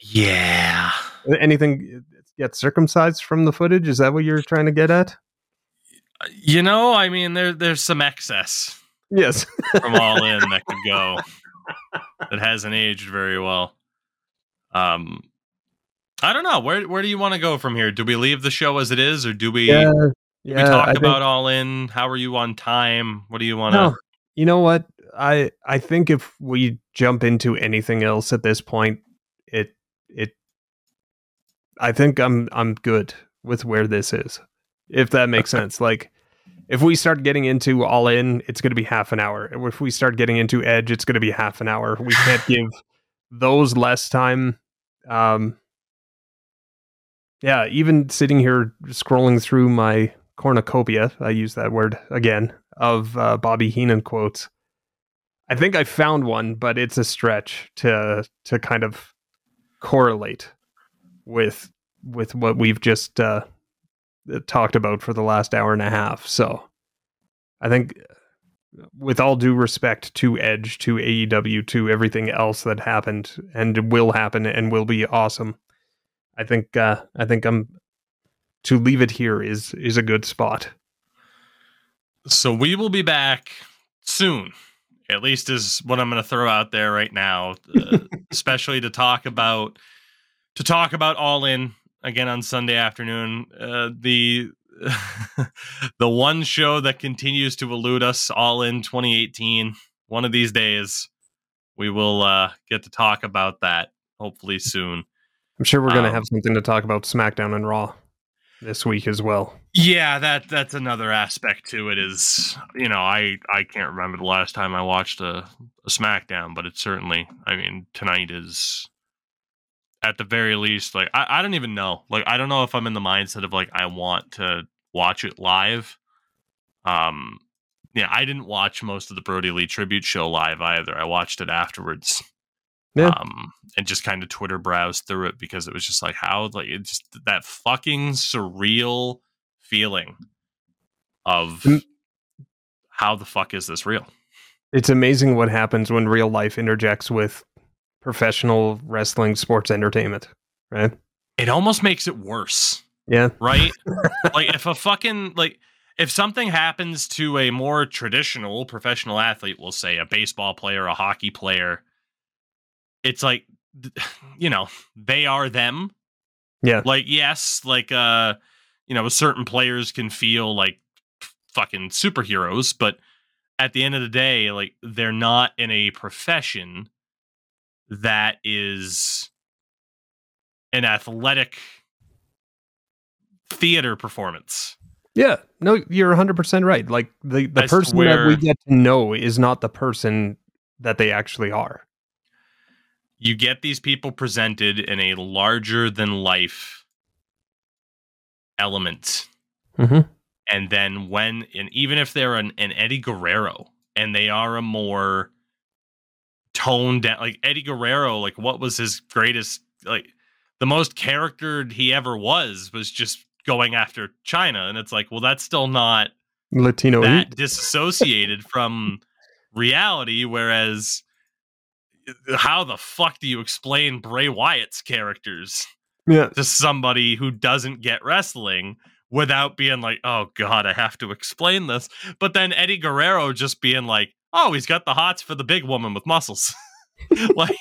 yeah Anything get circumcised from the footage? Is that what you're trying to get at? You know, I mean, there there's some excess. Yes, from all in that could go. That hasn't aged very well. Um, I don't know. Where where do you want to go from here? Do we leave the show as it is, or do we? Yeah, yeah, we talk I about all in? How are you on time? What do you want to? No, you know what? I I think if we jump into anything else at this point, it it I think I'm I'm good with where this is. If that makes sense. Like if we start getting into all in, it's going to be half an hour. If we start getting into edge, it's going to be half an hour. We can't give those less time. Um, yeah, even sitting here scrolling through my cornucopia, I use that word again, of uh, Bobby Heenan quotes. I think I found one, but it's a stretch to to kind of correlate with with what we've just uh, talked about for the last hour and a half. So I think, with all due respect to Edge, to AEW, to everything else that happened and will happen and will be awesome, I think uh, I think I'm to leave it here is is a good spot. So we will be back soon. At least is what I'm going to throw out there right now, uh, especially to talk about to talk about All In again on Sunday afternoon. Uh, the the one show that continues to elude us all in 2018. One of these days, we will uh, get to talk about that. Hopefully soon. I'm sure we're going to um, have something to talk about SmackDown and Raw this week as well. Yeah, that that's another aspect to it. Is you know I I can't remember the last time I watched a, a SmackDown, but it's certainly I mean tonight is at the very least, like I, I don't even know. Like I don't know if I'm in the mindset of like I want to watch it live. Um yeah, I didn't watch most of the Brodie Lee tribute show live either. I watched it afterwards. Yeah. Um, and just kind of Twitter browsed through it because it was just like how like it just that fucking surreal feeling of how the fuck is this real? It's amazing what happens when real life interjects with professional wrestling sports entertainment, right? It almost makes it worse. Yeah. Right? like if a fucking like if something happens to a more traditional professional athlete, we'll say a baseball player, a hockey player, it's like you know, they are them. Yeah. Like yes, like uh you know, certain players can feel like fucking superheroes, but at the end of the day, like they're not in a profession that is an athletic theater performance. Yeah, no, you're 100 percent right. Like the the As person that we get to know is not the person that they actually are. You get these people presented in a larger than life element. Mm-hmm. And then when and even if they're an, an Eddie Guerrero and they are a more toned down like Eddie Guerrero, like what was his greatest like the most charactered he ever was was just going after Chyna. And it's like, well, that's still not Latino that disassociated from reality. Whereas, how the fuck do you explain Bray Wyatt's characters Yeah, to somebody who doesn't get wrestling without being like, oh god, I have to explain this? But then Eddie Guerrero just being like, oh, he's got the hots for the big woman with muscles. like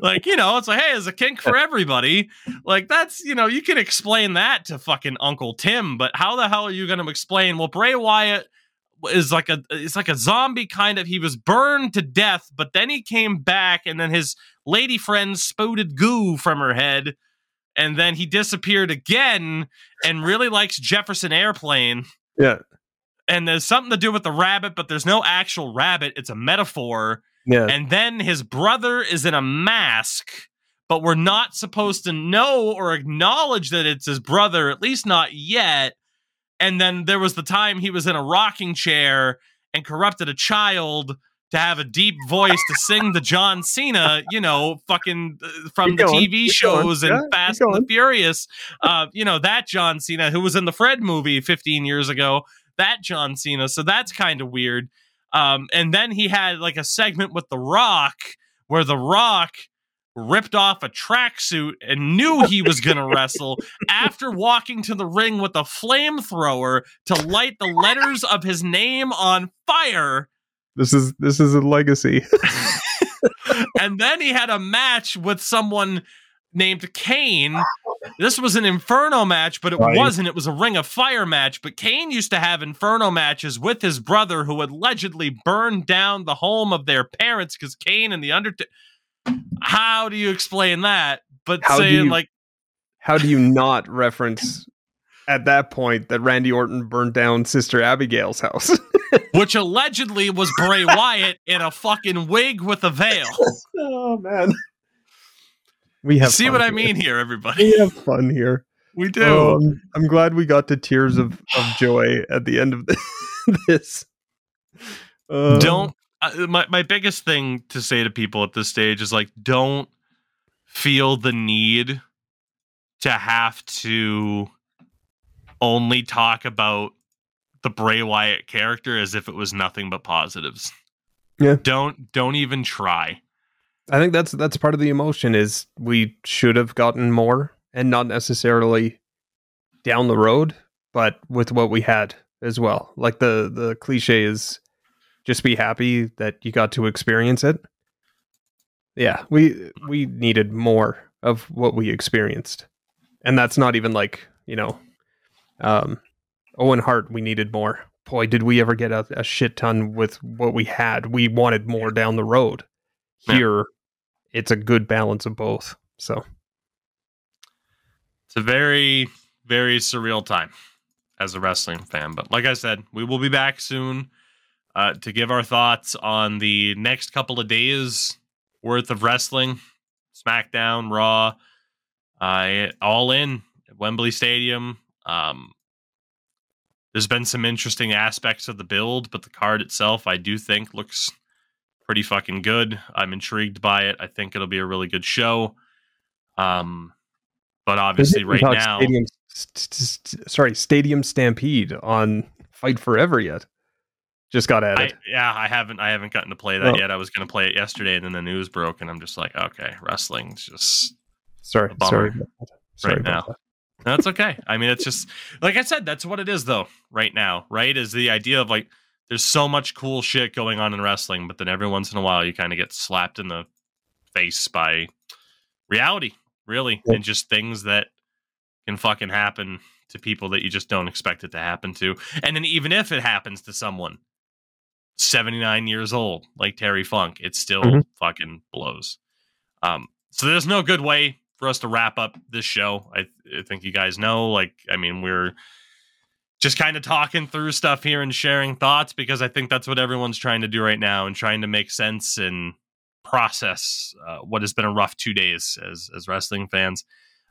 like you know it's like hey it's a kink for everybody like that's you know you can explain that to fucking uncle tim but how the hell are you going to explain well bray wyatt is like a it's like a zombie kind of he was burned to death but then he came back and then his lady friend spouted goo from her head and then he disappeared again and really likes jefferson airplane. Yeah, and there's something to do with the rabbit but there's no actual rabbit it's a metaphor. Yeah. and then his brother is in a mask but we're not supposed to know or acknowledge that it's his brother at least not yet and then there was the time he was in a rocking chair and corrupted a child to have a deep voice to sing the John Cena, you know, fucking uh, from Keep the going, TV shows going. and Yeah, Fast and the. Furious. Uh, you know, that John Cena who was in the Fred movie 15 years ago, that John Cena. So that's kind of weird. Um, and then he had like a segment with The Rock where The Rock ripped off a tracksuit and knew he was going to wrestle after walking to the ring with a flamethrower to light the letters of his name on fire. This is this is a legacy. and then he had a match with someone named Kane. This was an Inferno match, but it Right. wasn't. It was a Ring of Fire match. But Kane used to have Inferno matches with his brother, who allegedly burned down the home of their parents because Kane and the Undertaker. How do you explain that? But How saying you- like, How do you not reference at that point that Randy Orton burned down Sister Abigail's house? which allegedly was Bray Wyatt in a fucking wig with a veil. oh man, we have See what I mean here, everybody? We have fun here. We do. Um, I'm glad we got to tears of, of joy at the end of this. Uh, don't uh, my my biggest thing to say to people at this stage is like don't feel the need to have to only talk about the Bray Wyatt character as if it was nothing but positives. Yeah. Don't don't even try. I think that's that's part of the emotion is we should have gotten more and not necessarily down the road, but with what we had as well. Like the the cliche is just be happy that you got to experience it. Yeah, we we needed more of what we experienced. And that's not even like, you know, um Owen Hart, we needed more. Boy, did we ever get a, a shit ton with what we had. We wanted more down the road. Yeah. Here, it's a good balance of both. So It's a very very surreal time as a wrestling fan, but like I said, we will be back soon uh, to give our thoughts on the next couple of days worth of wrestling, SmackDown, Raw, uh, all in at Wembley Stadium. Um, there's been some interesting aspects of the build, but the card itself, I do think, looks pretty fucking good. I'm intrigued by it. I think it'll be a really good show. Um, but obviously, right now, Stadium, st- st- sorry, Stadium Stampede on Fight Forever yet. Just got I, added. yeah, I haven't, I haven't gotten to play that Oh. yet. I was going to play it yesterday, and then the news broke, and I'm just like, okay, wrestling's just sorry, sorry, sorry right now. that. That's okay. I mean, it's just like I said. That's what it is, though. Right now, right, is the idea of like there's so much cool shit going on in wrestling, but then every once in a while you kind of get slapped in the face by reality, really, and just things that can fucking happen to people that you just don't expect it to happen to. And then even if it happens to someone 79 years old like Terry Funk, it still mm-hmm. fucking blows. Um, so there's no good way for us to wrap up this show. I, I think you guys know, like, I mean, we're just kind of talking through stuff here and sharing thoughts because I think that's what everyone's trying to do right now and trying to make sense and process uh, what has been a rough two days as as wrestling fans.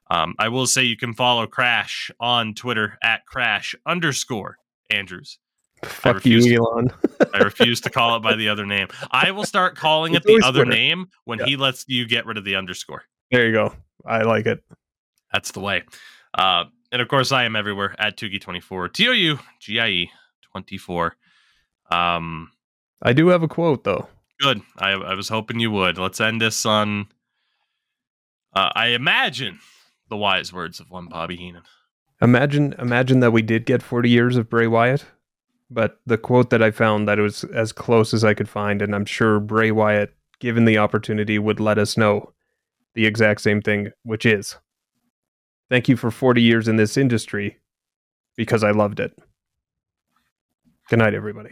Um, I will say you can follow Crash on Twitter at Crash underscore Andrews. Fuck you, to, Elon. I refuse to call it by the other name. I will start calling it the other Twitter. name when yeah. he lets you get rid of the underscore. There you go. I like it. That's the way. Uh, and of course, I am everywhere at Tougie24, T O U G I E 24. Um, I do have a quote, though. Good. I, I was hoping you would. Let's end this on, uh, I imagine, the wise words of one Bobby Heenan. Imagine, imagine that we did get 40 years of Bray Wyatt, but the quote that I found that was as close as I could find, and I'm sure Bray Wyatt, given the opportunity, would let us know the exact same thing, which is thank you for 40 years in this industry because I loved it. Good night, everybody.